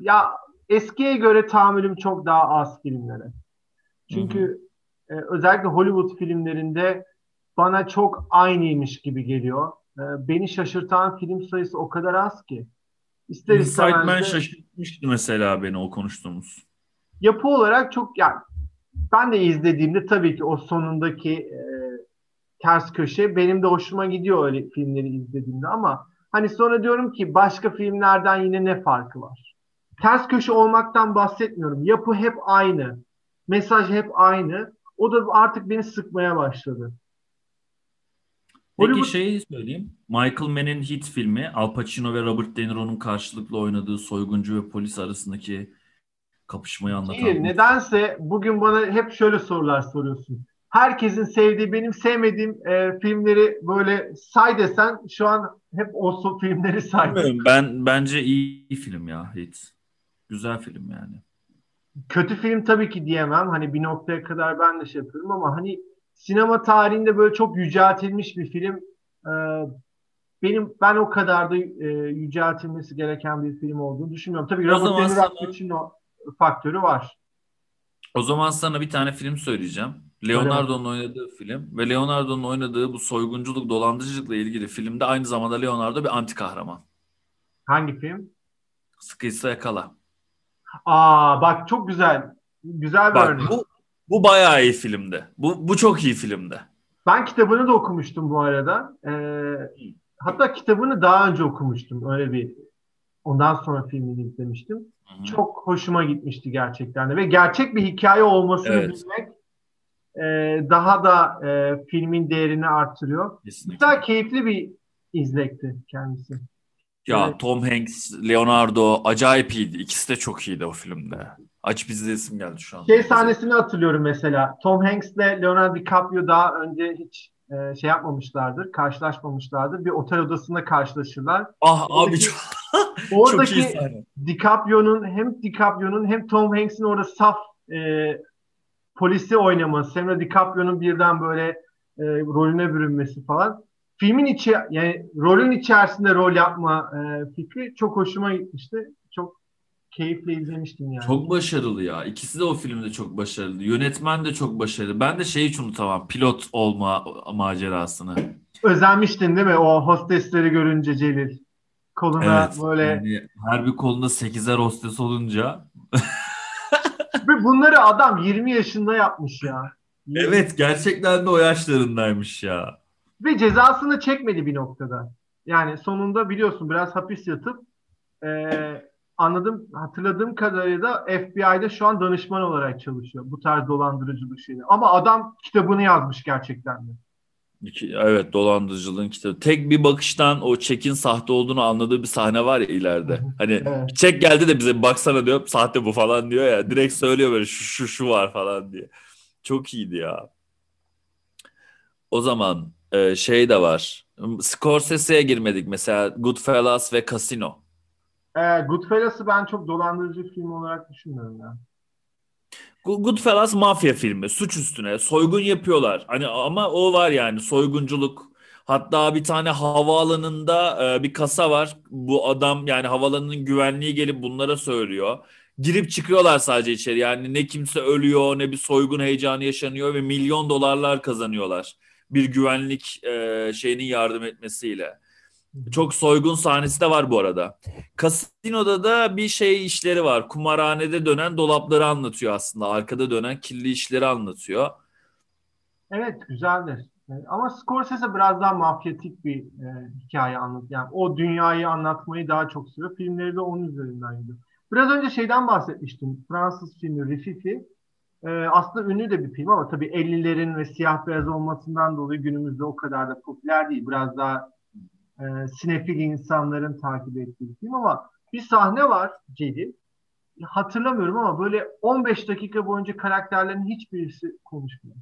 ya eskiye göre tahammülüm çok daha az filmlere. Çünkü e, özellikle Hollywood filmlerinde bana çok aynıymış gibi geliyor. E, beni şaşırtan film sayısı o kadar az ki. İster Inside Man şaşırtmıştı mesela beni o konuştuğumuz. Yapı olarak çok yani ben de izlediğimde tabii ki o sonundaki e, ters köşe benim de hoşuma gidiyor öyle filmleri izlediğimde ama hani sonra diyorum ki başka filmlerden yine ne farkı var? Ters köşe olmaktan bahsetmiyorum. Yapı hep aynı. Mesaj hep aynı. O da artık beni sıkmaya başladı. Peki Hollywood... şeyi söyleyeyim. Michael Mann'in hit filmi Al Pacino ve Robert De Niro'nun karşılıklı oynadığı soyguncu ve polis arasındaki kapışmayı anlatan. Hayır, nedense bugün bana hep şöyle sorular soruyorsun. Herkesin sevdiği, benim sevmediğim e, filmleri böyle say desen şu an hep o filmleri say. Ben bence iyi film ya Hit. Güzel film yani. Kötü film tabii ki diyemem. Hani bir noktaya kadar ben de şey yapıyorum ama hani sinema tarihinde böyle çok yüceltilmiş bir film. Ee, benim ben o kadar da e, yüceltilmesi gereken bir film olduğunu düşünmüyorum. Tabii Robert De Niro o faktörü var. O zaman sana bir tane film söyleyeceğim. Leonardo'nun oynadığı film ve Leonardo'nun oynadığı bu soygunculuk, dolandırıcılıkla ilgili filmde aynı zamanda Leonardo bir anti kahraman. Hangi film? Sıkıysa Yakala. Aa bak çok güzel. Güzel bir bak, örnek. Bu, bu bayağı iyi filmde. Bu, bu çok iyi filmde. Ben kitabını da okumuştum bu arada. Ee, hatta kitabını daha önce okumuştum. Öyle bir ondan sonra filmini izlemiştim. Hı-hı. Çok hoşuma gitmişti gerçekten de. Ve gerçek bir hikaye olmasını evet. bilmek e, daha da e, filmin değerini artırıyor. Kesinlikle. Güzel, keyifli bir izlekti kendisi. Ya evet. Tom Hanks, Leonardo acayip iyiydi. İkisi de çok iyiydi o filmde. Açıp izleyesim geldi şu an. Şey sahnesini hatırlıyorum mesela. Tom Hanks ile Leonardo DiCaprio daha önce hiç e, şey yapmamışlardır, karşılaşmamışlardır. Bir otel odasında karşılaşırlar. Ah abi çok, oradaki DiCaprio'nun hem DiCaprio'nun hem Tom Hanks'in orada saf e, polisi oynaması, hem de DiCaprio'nun birden böyle e, rolüne bürünmesi falan filmin içi yani rolün içerisinde rol yapma e, fikri çok hoşuma gitmişti. Çok keyifle izlemiştim yani. Çok başarılı ya. İkisi de o filmde çok başarılı. Yönetmen de çok başarılı. Ben de şeyi hiç unutamam. Pilot olma macerasını. Özenmiştin değil mi? O hostesleri görünce Celil. Koluna evet, böyle... Yani her bir kolunda 8'er hostes olunca... Ve bunları adam 20 yaşında yapmış ya. Evet gerçekten de o yaşlarındaymış ya. Ve cezasını çekmedi bir noktada. Yani sonunda biliyorsun biraz hapis yatıp e, anladım hatırladığım kadarıyla FBI'de şu an danışman olarak çalışıyor bu tarz dolandırıcılık şeyini. Ama adam kitabını yazmış gerçekten de. Evet dolandırıcılığın kitabı. Tek bir bakıştan o çekin sahte olduğunu anladığı bir sahne var ya ileride. Hani evet. çek geldi de bize baksana diyor sahte bu falan diyor ya. Direkt söylüyor böyle şu şu şu var falan diye. Çok iyiydi ya. O zaman e, şey de var. Scorsese'ye girmedik mesela Goodfellas ve Casino. E, Goodfellas'ı ben çok dolandırıcı film olarak düşünmüyorum ya. Goodfellas mafya filmi. Suç üstüne. Soygun yapıyorlar. Hani ama o var yani soygunculuk. Hatta bir tane havaalanında e, bir kasa var. Bu adam yani havaalanının güvenliği gelip bunlara söylüyor. Girip çıkıyorlar sadece içeri. Yani ne kimse ölüyor ne bir soygun heyecanı yaşanıyor ve milyon dolarlar kazanıyorlar. Bir güvenlik e, şeyinin yardım etmesiyle. Çok soygun sahnesi de var bu arada. Kasinoda da bir şey işleri var. Kumarhanede dönen dolapları anlatıyor aslında. Arkada dönen kirli işleri anlatıyor. Evet güzeldir. Ama Scorsese biraz daha mafyatik bir e, hikaye anlat. Yani o dünyayı anlatmayı daha çok seviyor. Filmleri de onun üzerinden gidiyor. Biraz önce şeyden bahsetmiştim. Fransız filmi Rififi. E, aslında ünlü de bir film ama tabii 50'lerin ve siyah beyaz olmasından dolayı günümüzde o kadar da popüler değil. Biraz daha e, sinefil insanların takip ettiği bir film ama bir sahne var Celil. Hatırlamıyorum ama böyle 15 dakika boyunca karakterlerin hiçbirisi konuşmuyor.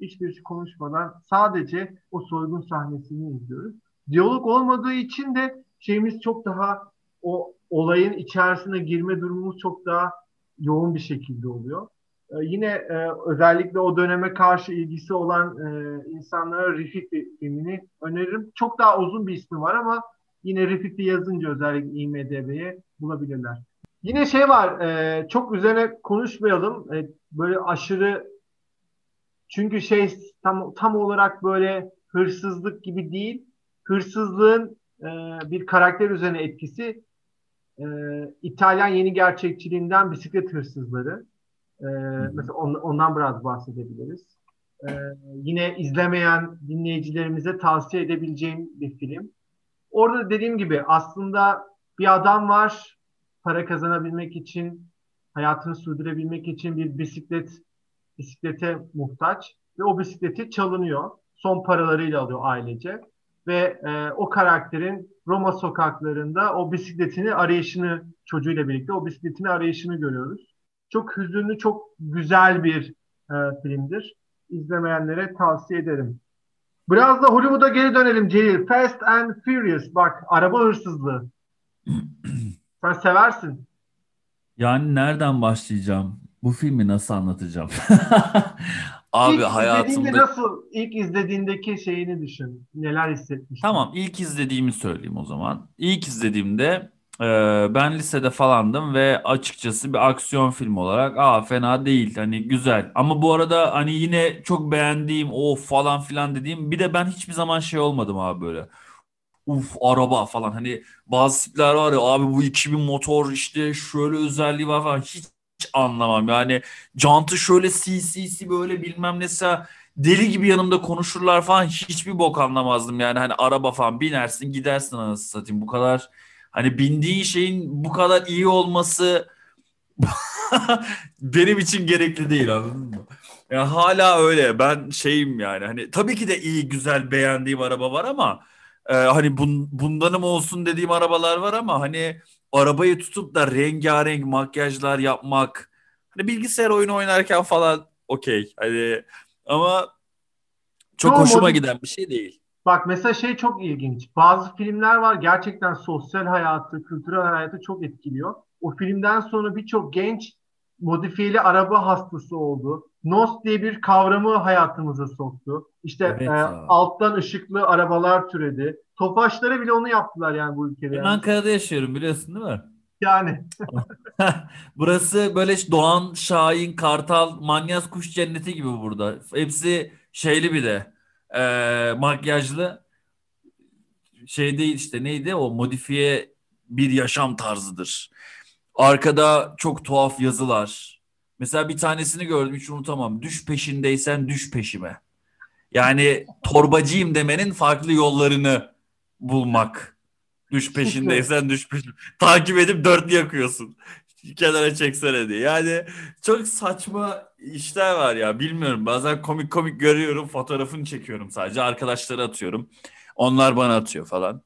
Hiçbirisi konuşmadan sadece o soygun sahnesini izliyoruz. Diyalog olmadığı için de şeyimiz çok daha o olayın içerisine girme durumumuz çok daha yoğun bir şekilde oluyor. Ee, yine e, özellikle o döneme karşı ilgisi olan e, insanlara Rififi filmini öneririm. Çok daha uzun bir ismi var ama yine Rififi yazınca özellikle IMDB'ye bulabilirler. Yine şey var, e, çok üzerine konuşmayalım. E, böyle aşırı çünkü şey tam tam olarak böyle hırsızlık gibi değil. Hırsızlığın e, bir karakter üzerine etkisi e, İtalyan yeni gerçekçiliğinden bisiklet hırsızları. E, mesela on, ondan biraz bahsedebiliriz. E, yine izlemeyen dinleyicilerimize tavsiye edebileceğim bir film. Orada dediğim gibi aslında bir adam var para kazanabilmek için, hayatını sürdürebilmek için bir bisiklet bisiklete muhtaç ve o bisikleti çalınıyor. Son paralarıyla alıyor ailece ve e, o karakterin Roma sokaklarında o bisikletini arayışını çocuğuyla birlikte o bisikletini arayışını görüyoruz. Çok hüzünlü, çok güzel bir e, filmdir. İzlemeyenlere tavsiye ederim. Biraz da Hollywood'a geri dönelim Celil. Fast and Furious. Bak araba hırsızlığı. Sen seversin. Yani nereden başlayacağım? Bu filmi nasıl anlatacağım? Abi ilk hayatımda... nasıl ilk izlediğindeki şeyini düşün. Neler hissetmiştin? Tamam ilk izlediğimi söyleyeyim o zaman. İlk izlediğimde ben lisede falandım ve açıkçası bir aksiyon film olarak aa fena değil hani güzel. Ama bu arada hani yine çok beğendiğim o falan filan dediğim bir de ben hiçbir zaman şey olmadım abi böyle. Uf araba falan hani bazı tipler var ya abi bu 2000 motor işte şöyle özelliği var falan hiç anlamam. Yani Cant'ı şöyle CC'si böyle bilmem nesi deli gibi yanımda konuşurlar falan hiçbir bok anlamazdım. Yani hani araba falan binersin gidersin anasını satayım. Bu kadar hani bindiğin şeyin bu kadar iyi olması benim için gerekli değil anladın mı? Yani hala öyle. Ben şeyim yani hani tabii ki de iyi güzel beğendiğim araba var ama e, hani bun, bundanım olsun dediğim arabalar var ama hani arabayı tutup da rengarenk makyajlar yapmak hani bilgisayar oyunu oynarken falan okey hani ama çok Çoğu hoşuma giden bir şey değil. Bak mesela şey çok ilginç. Bazı filmler var gerçekten sosyal hayatı, kültürel hayatı çok etkiliyor. O filmden sonra birçok genç modifiyeli araba hastası oldu. NOS diye bir kavramı hayatımıza soktu. İşte evet e, alttan ışıklı arabalar türedi. Tofaşlara bile onu yaptılar yani bu ülkede. Ben yani. Ankara'da yaşıyorum biliyorsun değil mi? Yani. Burası böyle Doğan, Şahin, Kartal, Manyas Kuş Cenneti gibi burada. Hepsi şeyli bir de e, makyajlı. Şey değil işte neydi o modifiye bir yaşam tarzıdır. Arkada çok tuhaf yazılar. Mesela bir tanesini gördüm hiç unutamam. Düş peşindeysen düş peşime. Yani torbacıyım demenin farklı yollarını bulmak. Düş peşindeysen düş peşinde. Takip edip dörtlü yakıyorsun. Kenara çeksene diye. Yani çok saçma işler var ya. Bilmiyorum. Bazen komik komik görüyorum. Fotoğrafını çekiyorum sadece. Arkadaşlara atıyorum. Onlar bana atıyor falan.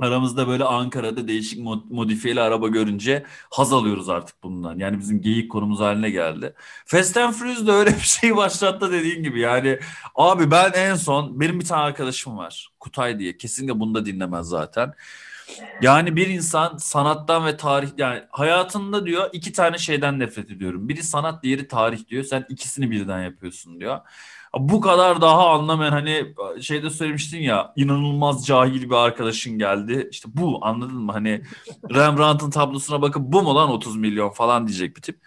Aramızda böyle Ankara'da değişik modifiyeli araba görünce haz alıyoruz artık bundan. Yani bizim geyik konumuz haline geldi. Fast and Furious da öyle bir şey başlattı dediğin gibi. Yani abi ben en son benim bir tane arkadaşım var. Kutay diye. Kesinlikle bunu da dinlemez zaten. Yani bir insan sanattan ve tarih yani hayatında diyor iki tane şeyden nefret ediyorum. Biri sanat, diğeri tarih diyor. Sen ikisini birden yapıyorsun diyor. Bu kadar daha anlamayan hani şeyde söylemiştin ya inanılmaz cahil bir arkadaşın geldi. İşte bu anladın mı? Hani Rembrandt'ın tablosuna bakıp bu mu lan 30 milyon falan diyecek bir tip.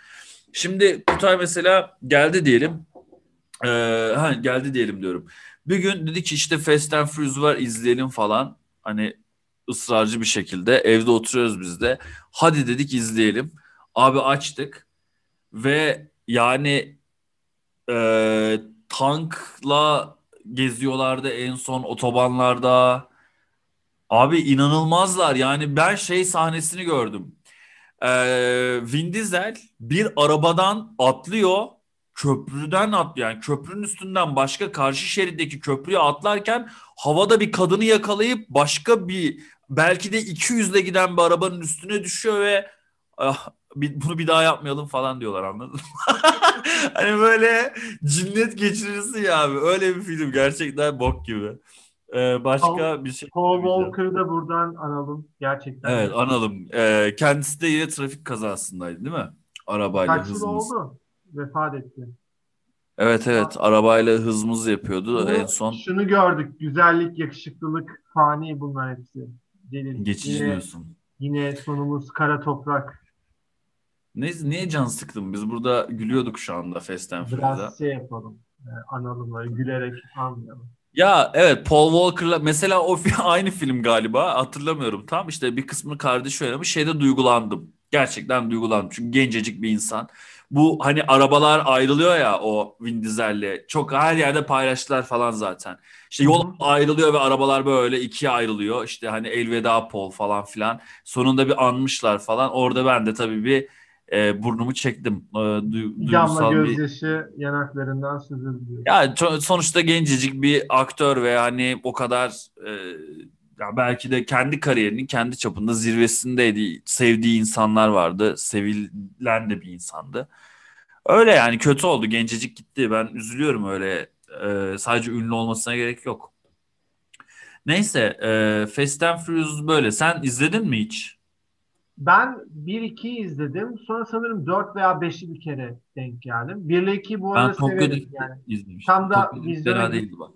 Şimdi Kutay mesela geldi diyelim. Ee, ha, geldi diyelim diyorum. Bir gün dedi ki işte Fast and Furious var izleyelim falan. Hani ısrarcı bir şekilde evde oturuyoruz biz de. Hadi dedik izleyelim. Abi açtık ve yani e, tankla geziyorlardı en son otobanlarda. Abi inanılmazlar yani ben şey sahnesini gördüm. Ee, Vin Diesel bir arabadan atlıyor köprüden atlıyor yani köprünün üstünden başka karşı şeritteki köprüye atlarken havada bir kadını yakalayıp başka bir belki de 200 ile giden bir arabanın üstüne düşüyor ve ah, bunu bir daha yapmayalım falan diyorlar anladın mı? hani böyle cinnet geçirirsin ya abi. Öyle bir film gerçekten bok gibi. Ee, başka Paul, bir şey. Paul Walker'ı da buradan analım gerçekten. Evet analım. Ee, kendisi de yine trafik kazasındaydı değil mi? Arabayla Kaç yıl oldu? Vefat etti. Evet evet arabayla hızımız yapıyordu Bunu, en son. Şunu gördük. Güzellik, yakışıklılık, fani bunlar hepsi. Celil. Geçici yine, diyorsun. Yine sonumuz kara toprak. Ne, niye can sıktın? Biz burada gülüyorduk şu anda Fast and. Biraz şey yapalım. E, analım gülerek anlayalım. Ya evet Paul Walker'la mesela o aynı film galiba hatırlamıyorum tam işte bir kısmını kardeşi oynamış şeyde duygulandım. Gerçekten duygulandım çünkü gencecik bir insan. Bu hani arabalar ayrılıyor ya o Vin Diesel'le çok her yerde paylaştılar falan zaten. İşte yol ayrılıyor ve arabalar böyle ikiye ayrılıyor. İşte hani elveda Paul falan filan. Sonunda bir anmışlar falan. Orada ben de tabii bir e, burnumu çektim. E, du- Damla gözyaşı bir... yanaklarından süzüldü. Ya sonuçta gencecik bir aktör ve hani o kadar e, ya belki de kendi kariyerinin kendi çapında zirvesindeydi. Sevdiği insanlar vardı. Sevilen de bir insandı. Öyle yani kötü oldu. Gencecik gitti. Ben üzülüyorum öyle. E, sadece ünlü olmasına gerek yok. Neyse, e, Fast and Furious böyle. Sen izledin mi hiç? Ben 1-2 izledim. Sonra sanırım 4 veya 5'i bir kere denk geldim. 1 ile 2 bu arada ben severim. Yani. izlemiştim. Tam da değildi bak.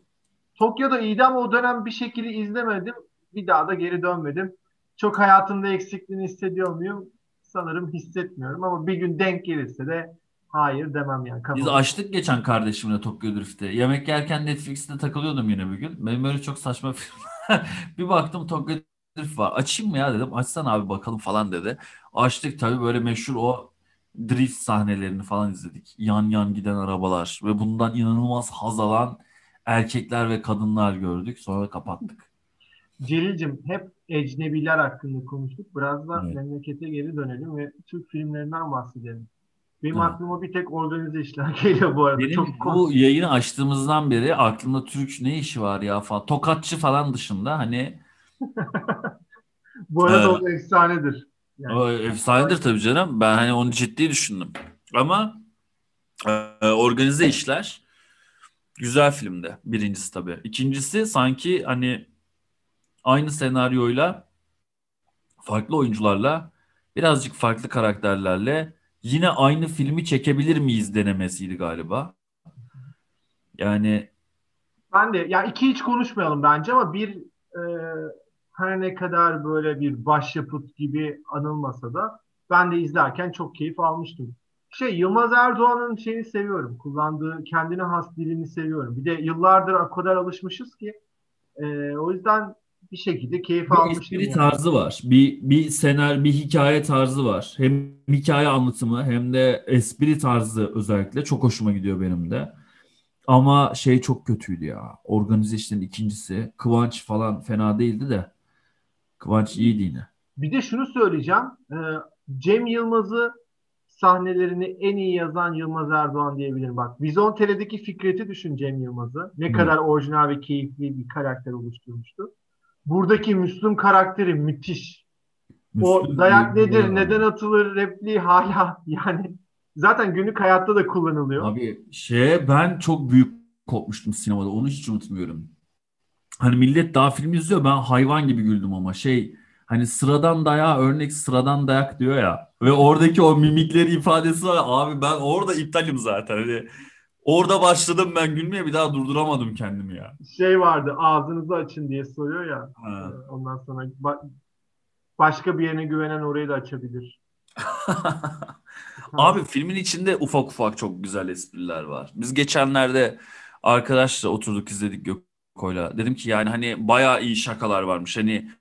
Tokyo'da iyiydi ama o dönem bir şekilde izlemedim. Bir daha da geri dönmedim. Çok hayatımda eksikliğini hissediyor muyum? Sanırım hissetmiyorum ama bir gün denk gelirse de hayır demem yani. Kafam. Biz açtık geçen kardeşimle Tokyo Drift'te. Yemek yerken Netflix'te takılıyordum yine bir gün. Benim böyle çok saçma film. bir baktım Tokyo drift var. Açayım mı ya dedim. Açsan abi bakalım falan dedi. Açtık tabii böyle meşhur o drift sahnelerini falan izledik. Yan yan giden arabalar ve bundan inanılmaz haz alan erkekler ve kadınlar gördük. Sonra kapattık. Celil'cim hep ecnebiler hakkında konuştuk. Biraz da evet. memlekete geri dönelim ve Türk filmlerinden bahsedelim. Benim evet. aklıma bir tek organize işler geliyor bu arada. Benim Çok bu yayını açtığımızdan beri aklımda Türk ne işi var ya falan. Tokatçı falan dışında hani Bu arada evet. o efsanedir. Yani. O efsanedir tabii canım. Ben hani onu ciddi düşündüm. Ama e, organize işler güzel filmde. Birincisi tabii. İkincisi sanki hani aynı senaryoyla farklı oyuncularla birazcık farklı karakterlerle yine aynı filmi çekebilir miyiz denemesiydi galiba. Yani ben de ya iki hiç konuşmayalım bence ama bir e, her ne kadar böyle bir başyapıt gibi anılmasa da ben de izlerken çok keyif almıştım. Şey Yılmaz Erdoğan'ın şeyini seviyorum. Kullandığı kendine has dilini seviyorum. Bir de yıllardır o kadar alışmışız ki e, o yüzden bir şekilde keyif almıştım. Bir yani. tarzı var. Bir bir senar bir hikaye tarzı var. Hem hikaye anlatımı hem de espri tarzı özellikle çok hoşuma gidiyor benim de. Ama şey çok kötüydü ya. Organize işlerin ikincisi. Kıvanç falan fena değildi de. Kıvanç iyiydi yine. Bir de şunu söyleyeceğim. Ee, Cem Yılmaz'ı sahnelerini en iyi yazan Yılmaz Erdoğan diyebilirim. Bak Vizontele'deki Fikret'i düşün Cem Yılmaz'ı. Ne Hı. kadar orijinal ve keyifli bir karakter oluşturmuştu. Buradaki Müslüm karakteri müthiş. Müslüm o dayak nedir, ya. neden atılır repliği hala yani zaten günlük hayatta da kullanılıyor. Abi şey ben çok büyük kopmuştum sinemada. Onu hiç unutmuyorum. Hani millet daha film izliyor. Ben hayvan gibi güldüm ama şey hani sıradan daya örnek sıradan dayak diyor ya. Ve oradaki o mimikleri ifadesi var. Abi ben orada iptalim zaten. Hani orada başladım ben gülmeye bir daha durduramadım kendimi ya. Şey vardı ağzınızı açın diye soruyor ya. Ha. Ee, ondan sonra ba- başka bir yerine güvenen orayı da açabilir. Abi filmin içinde ufak ufak çok güzel espriler var. Biz geçenlerde arkadaşla oturduk izledik Göko'yla. Dedim ki yani hani bayağı iyi şakalar varmış. Hani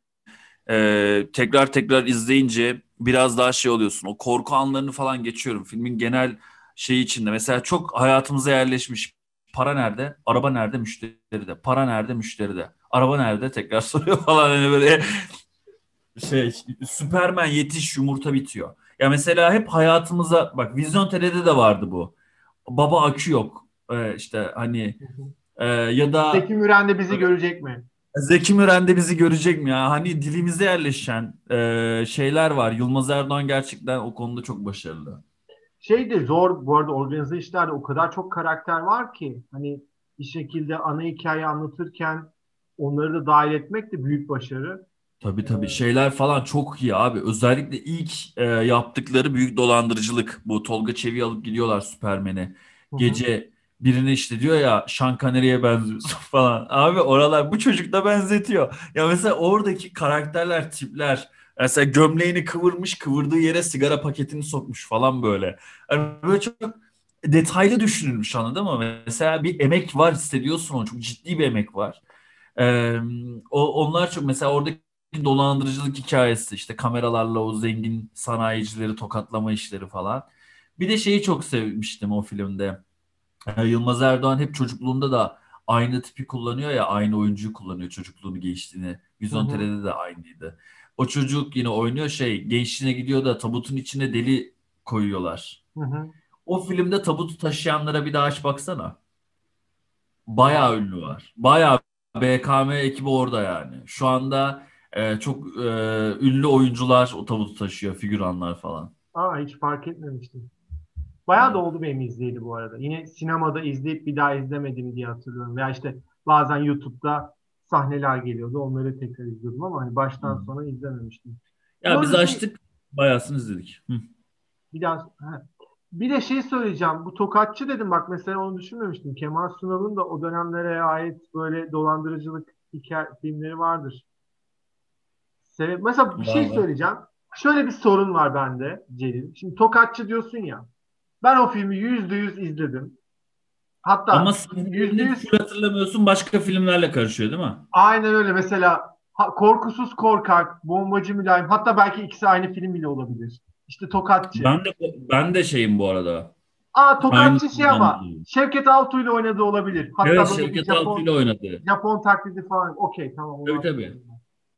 e, tekrar tekrar izleyince biraz daha şey oluyorsun. O korku anlarını falan geçiyorum. Filmin genel şey içinde. Mesela çok hayatımıza yerleşmiş. Para nerede? Araba nerede? Müşteride. Para nerede? Müşteride. Araba nerede? Tekrar soruyor falan. Hani böyle şey Süpermen yetiş yumurta bitiyor. Ya mesela hep hayatımıza bak Vizyon TR'de de vardı bu. Baba akü yok. Ee, işte hani e, ya da Zeki Müren de bizi görecek mi? Zeki Müren de bizi görecek mi ya? Hani dilimize yerleşen e, şeyler var. Yılmaz Erdoğan gerçekten o konuda çok başarılı. Şey de zor bu arada organize işlerde o kadar çok karakter var ki hani bir şekilde ana hikaye anlatırken onları da dahil etmek de büyük başarı. Tabii tabii şeyler falan çok iyi abi. Özellikle ilk e, yaptıkları büyük dolandırıcılık. Bu Tolga Çevik'i alıp gidiyorlar Süpermen'e. Gece birine işte diyor ya Sean Connery'e benziyorsun falan. Abi oralar bu çocuk da benzetiyor. Ya mesela oradaki karakterler, tipler mesela gömleğini kıvırmış, kıvırdığı yere sigara paketini sokmuş falan böyle. Yani böyle çok detaylı düşünülmüş anladın mı? Mesela bir emek var hissediyorsun onu. Çok ciddi bir emek var. Ee, o, onlar çok mesela oradaki dolandırıcılık hikayesi işte kameralarla o zengin sanayicileri tokatlama işleri falan. Bir de şeyi çok sevmiştim o filmde. Yılmaz Erdoğan hep çocukluğunda da aynı tipi kullanıyor ya aynı oyuncuyu kullanıyor çocukluğunu gençliğini. Vizyon TR'de de aynıydı. O çocuk yine oynuyor şey gençliğine gidiyor da tabutun içine deli koyuyorlar. Hı hı. O filmde tabutu taşıyanlara bir daha aç baksana. Bayağı ünlü var. Bayağı BKM ekibi orada yani. Şu anda e, çok e, ünlü oyuncular o tabutu taşıyor, figüranlar falan. Aa hiç fark etmemiştim. Bayağı da oldu benim izleyeli bu arada. Yine sinemada izleyip bir daha izlemedim diye hatırlıyorum. Veya işte bazen YouTube'da sahneler geliyordu. Onları tekrar izliyordum ama hani baştan hmm. sona izlememiştim. Ya Doğru biz açtık, şey... bayağısını izledik. Hı. Bir daha he. bir de şey söyleyeceğim. Bu tokatçı dedim bak mesela onu düşünmemiştim. Kemal Sunal'ın da o dönemlere ait böyle dolandırıcılık hikaye filmleri vardır. Mesela bir şey söyleyeceğim. Şöyle bir sorun var bende Celil. Şimdi Tokatçı diyorsun ya. Ben o filmi yüzde yüz izledim. Hatta Ama yüzde yüz hatırlamıyorsun başka filmlerle karışıyor değil mi? Aynen öyle. Mesela Korkusuz Korkak, Bombacı Mülayim. Hatta belki ikisi aynı film bile olabilir. İşte Tokatçı. Ben de ben de şeyim bu arada. Aa Tokatçı Aynı, şey ama Şevket Altuğ ile oynadığı olabilir. Hatta evet Şevket Altuğ ile oynadı. Japon taklidi falan. Okey tamam. Tabii tabii.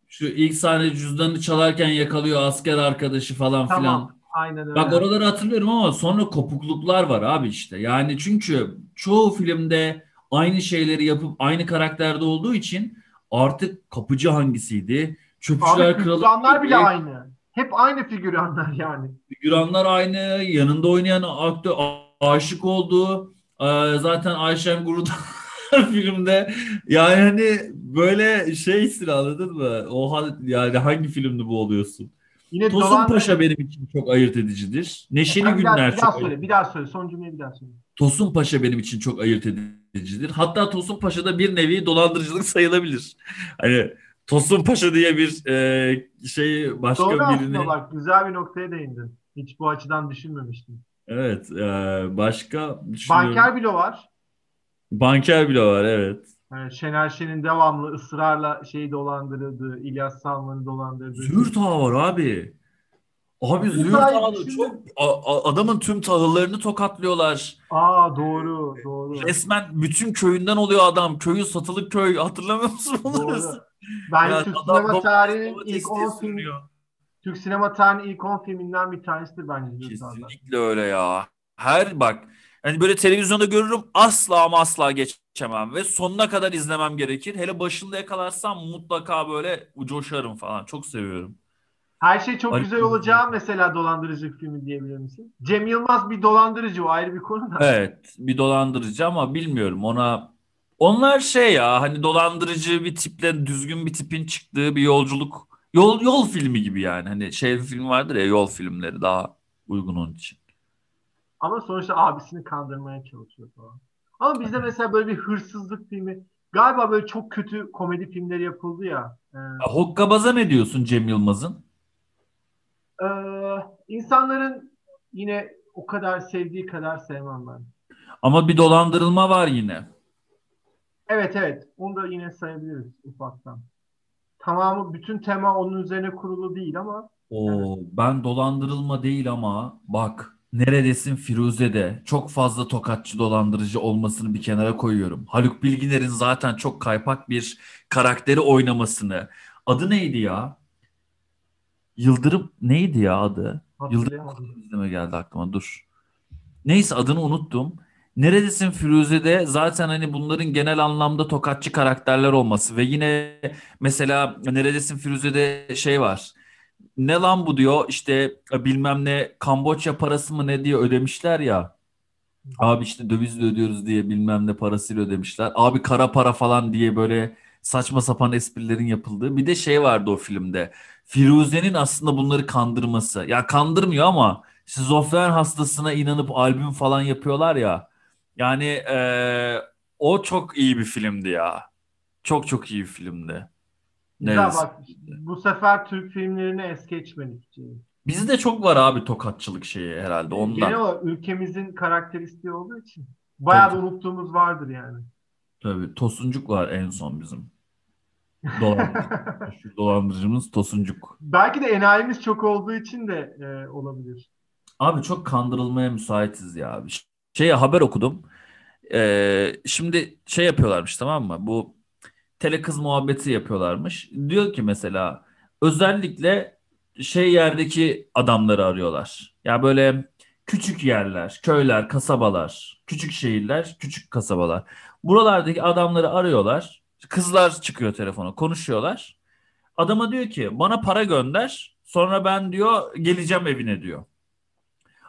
Şu ilk sahne cüzdanını çalarken yakalıyor asker arkadaşı falan tamam. filan. Aynen öyle. Bak oraları hatırlıyorum ama sonra kopukluklar var abi işte. Yani çünkü çoğu filmde aynı şeyleri yapıp aynı karakterde olduğu için artık kapıcı hangisiydi? Çöpçüler abi, kralı. Figüranlar bile aynı. Hep aynı figüranlar yani. Figüranlar aynı. Yanında oynayan aktör aşık olduğu zaten Ayşem Guru'da filmde yani hani böyle şeysin anladın mı? O hal, yani hangi filmde bu oluyorsun? Yine Tosun dolan... Paşa benim için çok ayırt edicidir. Neşeli bir Günler daha, bir daha söyle, bir daha söyle. Son cümleyi bir daha söyle. Tosun Paşa benim için çok ayırt edicidir. Hatta Tosun Paşa da bir nevi dolandırıcılık sayılabilir. Hani Tosun Paşa diye bir e, şey başka Doğru birini... Doğru bak güzel bir noktaya değindin. Hiç bu açıdan düşünmemiştim. Evet. E, başka Banker Bilo var. Banker bile var evet. Yani Şener Şen'in devamlı ısrarla şeyi dolandırdığı, İlyas Salman'ı dolandırdığı. Züğürt Ağa var abi. Abi Züğürt Ağa'da çok a, adamın tüm tahıllarını tokatlıyorlar. Aa doğru doğru. Resmen bütün köyünden oluyor adam. Köyü satılık köy. Hatırlamıyor musun bunları? Ben yani Türk sinema tarihinin ilk 10 film, Türk sinema tarihinin ilk 10 filminden bir tanesidir bence. Kesinlikle öyle ya. Her bak Hani böyle televizyonda görürüm asla ama asla geçemem ve sonuna kadar izlemem gerekir. Hele başında yakalarsam mutlaka böyle coşarım falan. Çok seviyorum. Her şey çok Harika. güzel olacağı mesela dolandırıcı filmi diyebilir misin? Cem Yılmaz bir dolandırıcı o ayrı bir konu da. Evet bir dolandırıcı ama bilmiyorum ona onlar şey ya hani dolandırıcı bir tiple düzgün bir tipin çıktığı bir yolculuk Yol yol filmi gibi yani. Hani şey film vardır ya yol filmleri daha uygun onun için. Ama sonuçta abisini kandırmaya çalışıyor falan. Ama bizde mesela böyle bir hırsızlık filmi galiba böyle çok kötü komedi filmleri yapıldı ya. Ee, Hokkabaz'a ne diyorsun Cem Yılmaz'ın? Ee, insanların yine o kadar sevdiği kadar sevmem ben. Ama bir dolandırılma var yine. Evet evet. Onu da yine sayabiliriz ufaktan. Tamamı bütün tema onun üzerine kurulu değil ama. Oo, evet. ben dolandırılma değil ama bak neredesin Firuze'de çok fazla tokatçı dolandırıcı olmasını bir kenara koyuyorum. Haluk Bilginer'in zaten çok kaypak bir karakteri oynamasını. Adı neydi ya? Yıldırım neydi ya adı? Yıldırım izleme geldi aklıma dur. Neyse adını unuttum. Neredesin Firuze'de zaten hani bunların genel anlamda tokatçı karakterler olması ve yine mesela Neredesin Firuze'de şey var. Ne lan bu diyor işte bilmem ne Kamboçya parası mı ne diye ödemişler ya. Abi işte dövizle ödüyoruz diye bilmem ne parasıyla ödemişler. Abi kara para falan diye böyle saçma sapan esprilerin yapıldığı. Bir de şey vardı o filmde. Firuze'nin aslında bunları kandırması. Ya kandırmıyor ama şizofren hastasına inanıp albüm falan yapıyorlar ya. Yani e, o çok iyi bir filmdi ya. Çok çok iyi bir filmdi. Güzel bak bu sefer Türk filmlerini es geçmedik. Bizde çok var abi tokatçılık şeyi herhalde ondan. Gene o ülkemizin karakteristiği olduğu için. Bayağı da unuttuğumuz vardır yani. Tabii Tosuncuk var en son bizim. Dolandırıcı. dolandırıcımız Tosuncuk. Belki de enayimiz çok olduğu için de e, olabilir. Abi çok kandırılmaya müsaitiz ya abi. Şeye haber okudum. Ee, şimdi şey yapıyorlarmış tamam mı? Bu tele kız muhabbeti yapıyorlarmış. Diyor ki mesela özellikle şey yerdeki adamları arıyorlar. Ya böyle küçük yerler, köyler, kasabalar, küçük şehirler, küçük kasabalar. Buralardaki adamları arıyorlar. Kızlar çıkıyor telefona, konuşuyorlar. Adama diyor ki bana para gönder. Sonra ben diyor geleceğim evine diyor.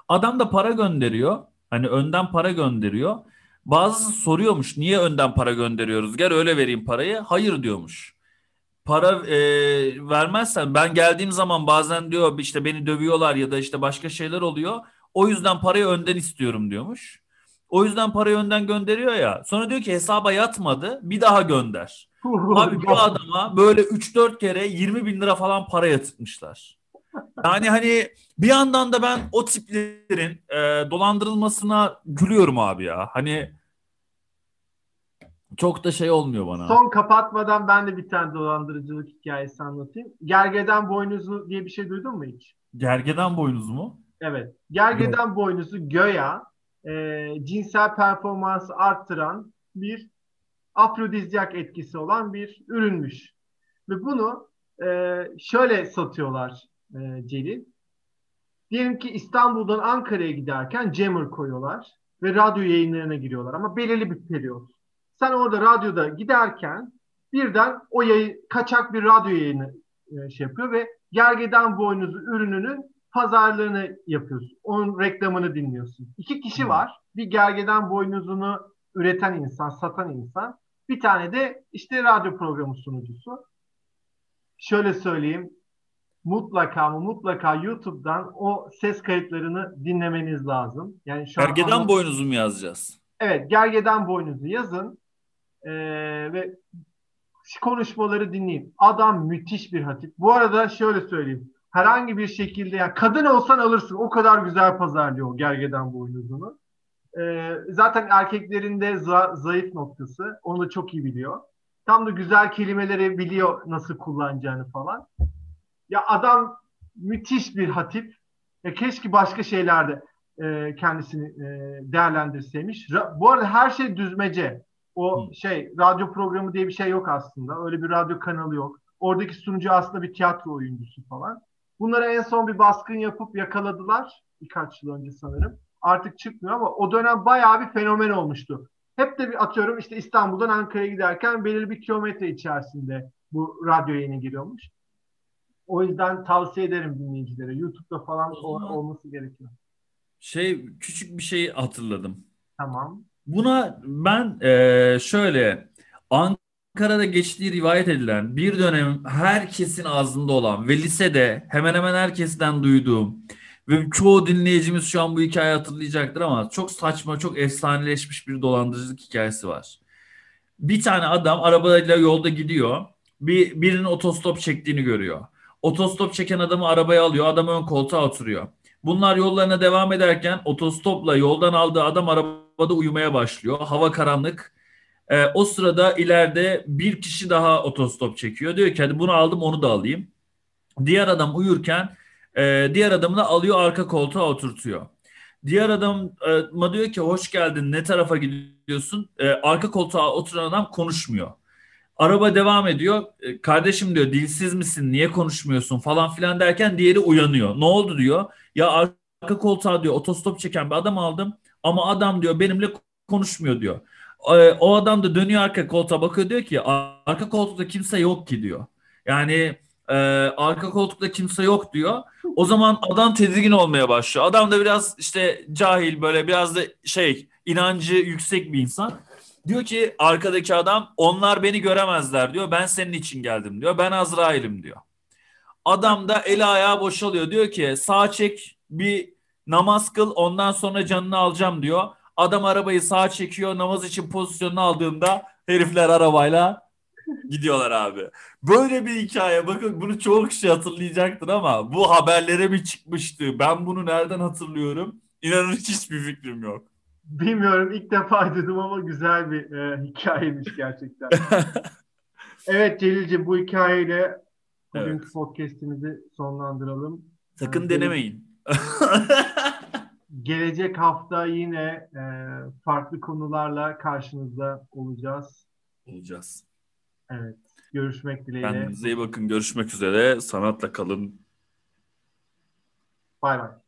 Adam da para gönderiyor. Hani önden para gönderiyor. Bazısı soruyormuş niye önden para gönderiyoruz? Gel öyle vereyim parayı. Hayır diyormuş. Para e, vermezsen ben geldiğim zaman bazen diyor işte beni dövüyorlar ya da işte başka şeyler oluyor. O yüzden parayı önden istiyorum diyormuş. O yüzden parayı önden gönderiyor ya. Sonra diyor ki hesaba yatmadı bir daha gönder. Abi bir adama böyle 3-4 kere 20 bin lira falan para yatırmışlar. Yani hani bir yandan da ben o tiplerin e, dolandırılmasına gülüyorum abi ya. Hani çok da şey olmuyor bana. Son kapatmadan ben de bir tane dolandırıcılık hikayesi anlatayım. Gergeden boynuzu diye bir şey duydun mu hiç? Gergeden boynuzu mu? Evet. Gergeden Yok. boynuzu göya e, cinsel performansı arttıran bir afrodizyak etkisi olan bir ürünmüş. Ve bunu e, şöyle satıyorlar e, Celil. Diyelim ki İstanbul'dan Ankara'ya giderken jammer koyuyorlar ve radyo yayınlarına giriyorlar ama belirli bir periyot. Sen orada radyoda giderken birden o yayın, kaçak bir radyo yayını e, şey yapıyor ve gergedan boynuzu ürününün pazarlığını yapıyorsun. Onun reklamını dinliyorsun. İki kişi var. Bir gergedan boynuzunu üreten insan, satan insan. Bir tane de işte radyo programı sunucusu. Şöyle söyleyeyim mutlaka mı mutlaka YouTube'dan o ses kayıtlarını dinlemeniz lazım. Yani şu Gergeden an boynuzu mu yazacağız? Evet, gergeden boynuzu yazın ee, ve konuşmaları dinleyin. Adam müthiş bir hatip. Bu arada şöyle söyleyeyim. Herhangi bir şekilde yani kadın olsan alırsın. O kadar güzel pazarlıyor o gergeden boynuzunu. Ee, zaten erkeklerin de za- zayıf noktası. Onu da çok iyi biliyor. Tam da güzel kelimeleri biliyor nasıl kullanacağını falan. Ya adam müthiş bir hatip. E, keşke başka şeylerde e, kendisini e, değerlendirseymiş. Ra- bu arada her şey düzmece. O Hı. şey radyo programı diye bir şey yok aslında. Öyle bir radyo kanalı yok. Oradaki sunucu aslında bir tiyatro oyuncusu falan. Bunlara en son bir baskın yapıp yakaladılar. Birkaç yıl önce sanırım. Artık çıkmıyor ama o dönem bayağı bir fenomen olmuştu. Hep de bir atıyorum işte İstanbul'dan Ankara'ya giderken belirli bir kilometre içerisinde bu radyo yayını giriyormuş. O yüzden tavsiye ederim dinleyicilere. YouTube'da falan olması gerekiyor. Şey küçük bir şey hatırladım. Tamam. Buna ben e, şöyle Ankara Ankara'da geçtiği rivayet edilen bir dönem herkesin ağzında olan ve lisede hemen hemen herkesten duyduğum ve çoğu dinleyicimiz şu an bu hikayeyi hatırlayacaktır ama çok saçma, çok efsaneleşmiş bir dolandırıcılık hikayesi var. Bir tane adam arabayla yolda gidiyor. Bir, birinin otostop çektiğini görüyor. Otostop çeken adamı arabaya alıyor. Adam ön koltuğa oturuyor. Bunlar yollarına devam ederken otostopla yoldan aldığı adam arabada uyumaya başlıyor. Hava karanlık. E, o sırada ileride bir kişi daha otostop çekiyor. Diyor ki hadi bunu aldım onu da alayım. Diğer adam uyurken e, diğer adamı da alıyor arka koltuğa oturtuyor. Diğer adama diyor ki hoş geldin ne tarafa gidiyorsun? E, arka koltuğa oturan adam konuşmuyor. Araba devam ediyor. E, kardeşim diyor dilsiz misin? Niye konuşmuyorsun falan filan derken diğeri uyanıyor. Ne oldu diyor. Ya arka koltuğa diyor otostop çeken bir adam aldım ama adam diyor benimle konuşmuyor diyor. E, o adam da dönüyor arka koltuğa bakıyor diyor ki arka koltukta kimse yok ki diyor. Yani e, arka koltukta kimse yok diyor. O zaman adam tedirgin olmaya başlıyor. Adam da biraz işte cahil böyle biraz da şey inancı yüksek bir insan. Diyor ki arkadaki adam onlar beni göremezler diyor. Ben senin için geldim diyor. Ben Azrail'im diyor. Adam da eli ayağı boşalıyor. Diyor ki sağ çek bir namaz kıl ondan sonra canını alacağım diyor. Adam arabayı sağa çekiyor namaz için pozisyonunu aldığında herifler arabayla gidiyorlar abi. Böyle bir hikaye bakın bunu çok kişi hatırlayacaktır ama bu haberlere mi çıkmıştı? Ben bunu nereden hatırlıyorum? İnanın hiçbir fikrim yok. Bilmiyorum ilk defa duydum ama güzel bir e, hikayemiş gerçekten. evet Celil'ciğim bu hikayeyle bugünkü evet. podcastimizi sonlandıralım. Sakın yani, denemeyin. gelecek hafta yine e, farklı konularla karşınızda olacağız. Olacağız. Evet. Görüşmek dileğiyle. Kendinize iyi bakın. Görüşmek üzere. Sanatla kalın. Bay bay.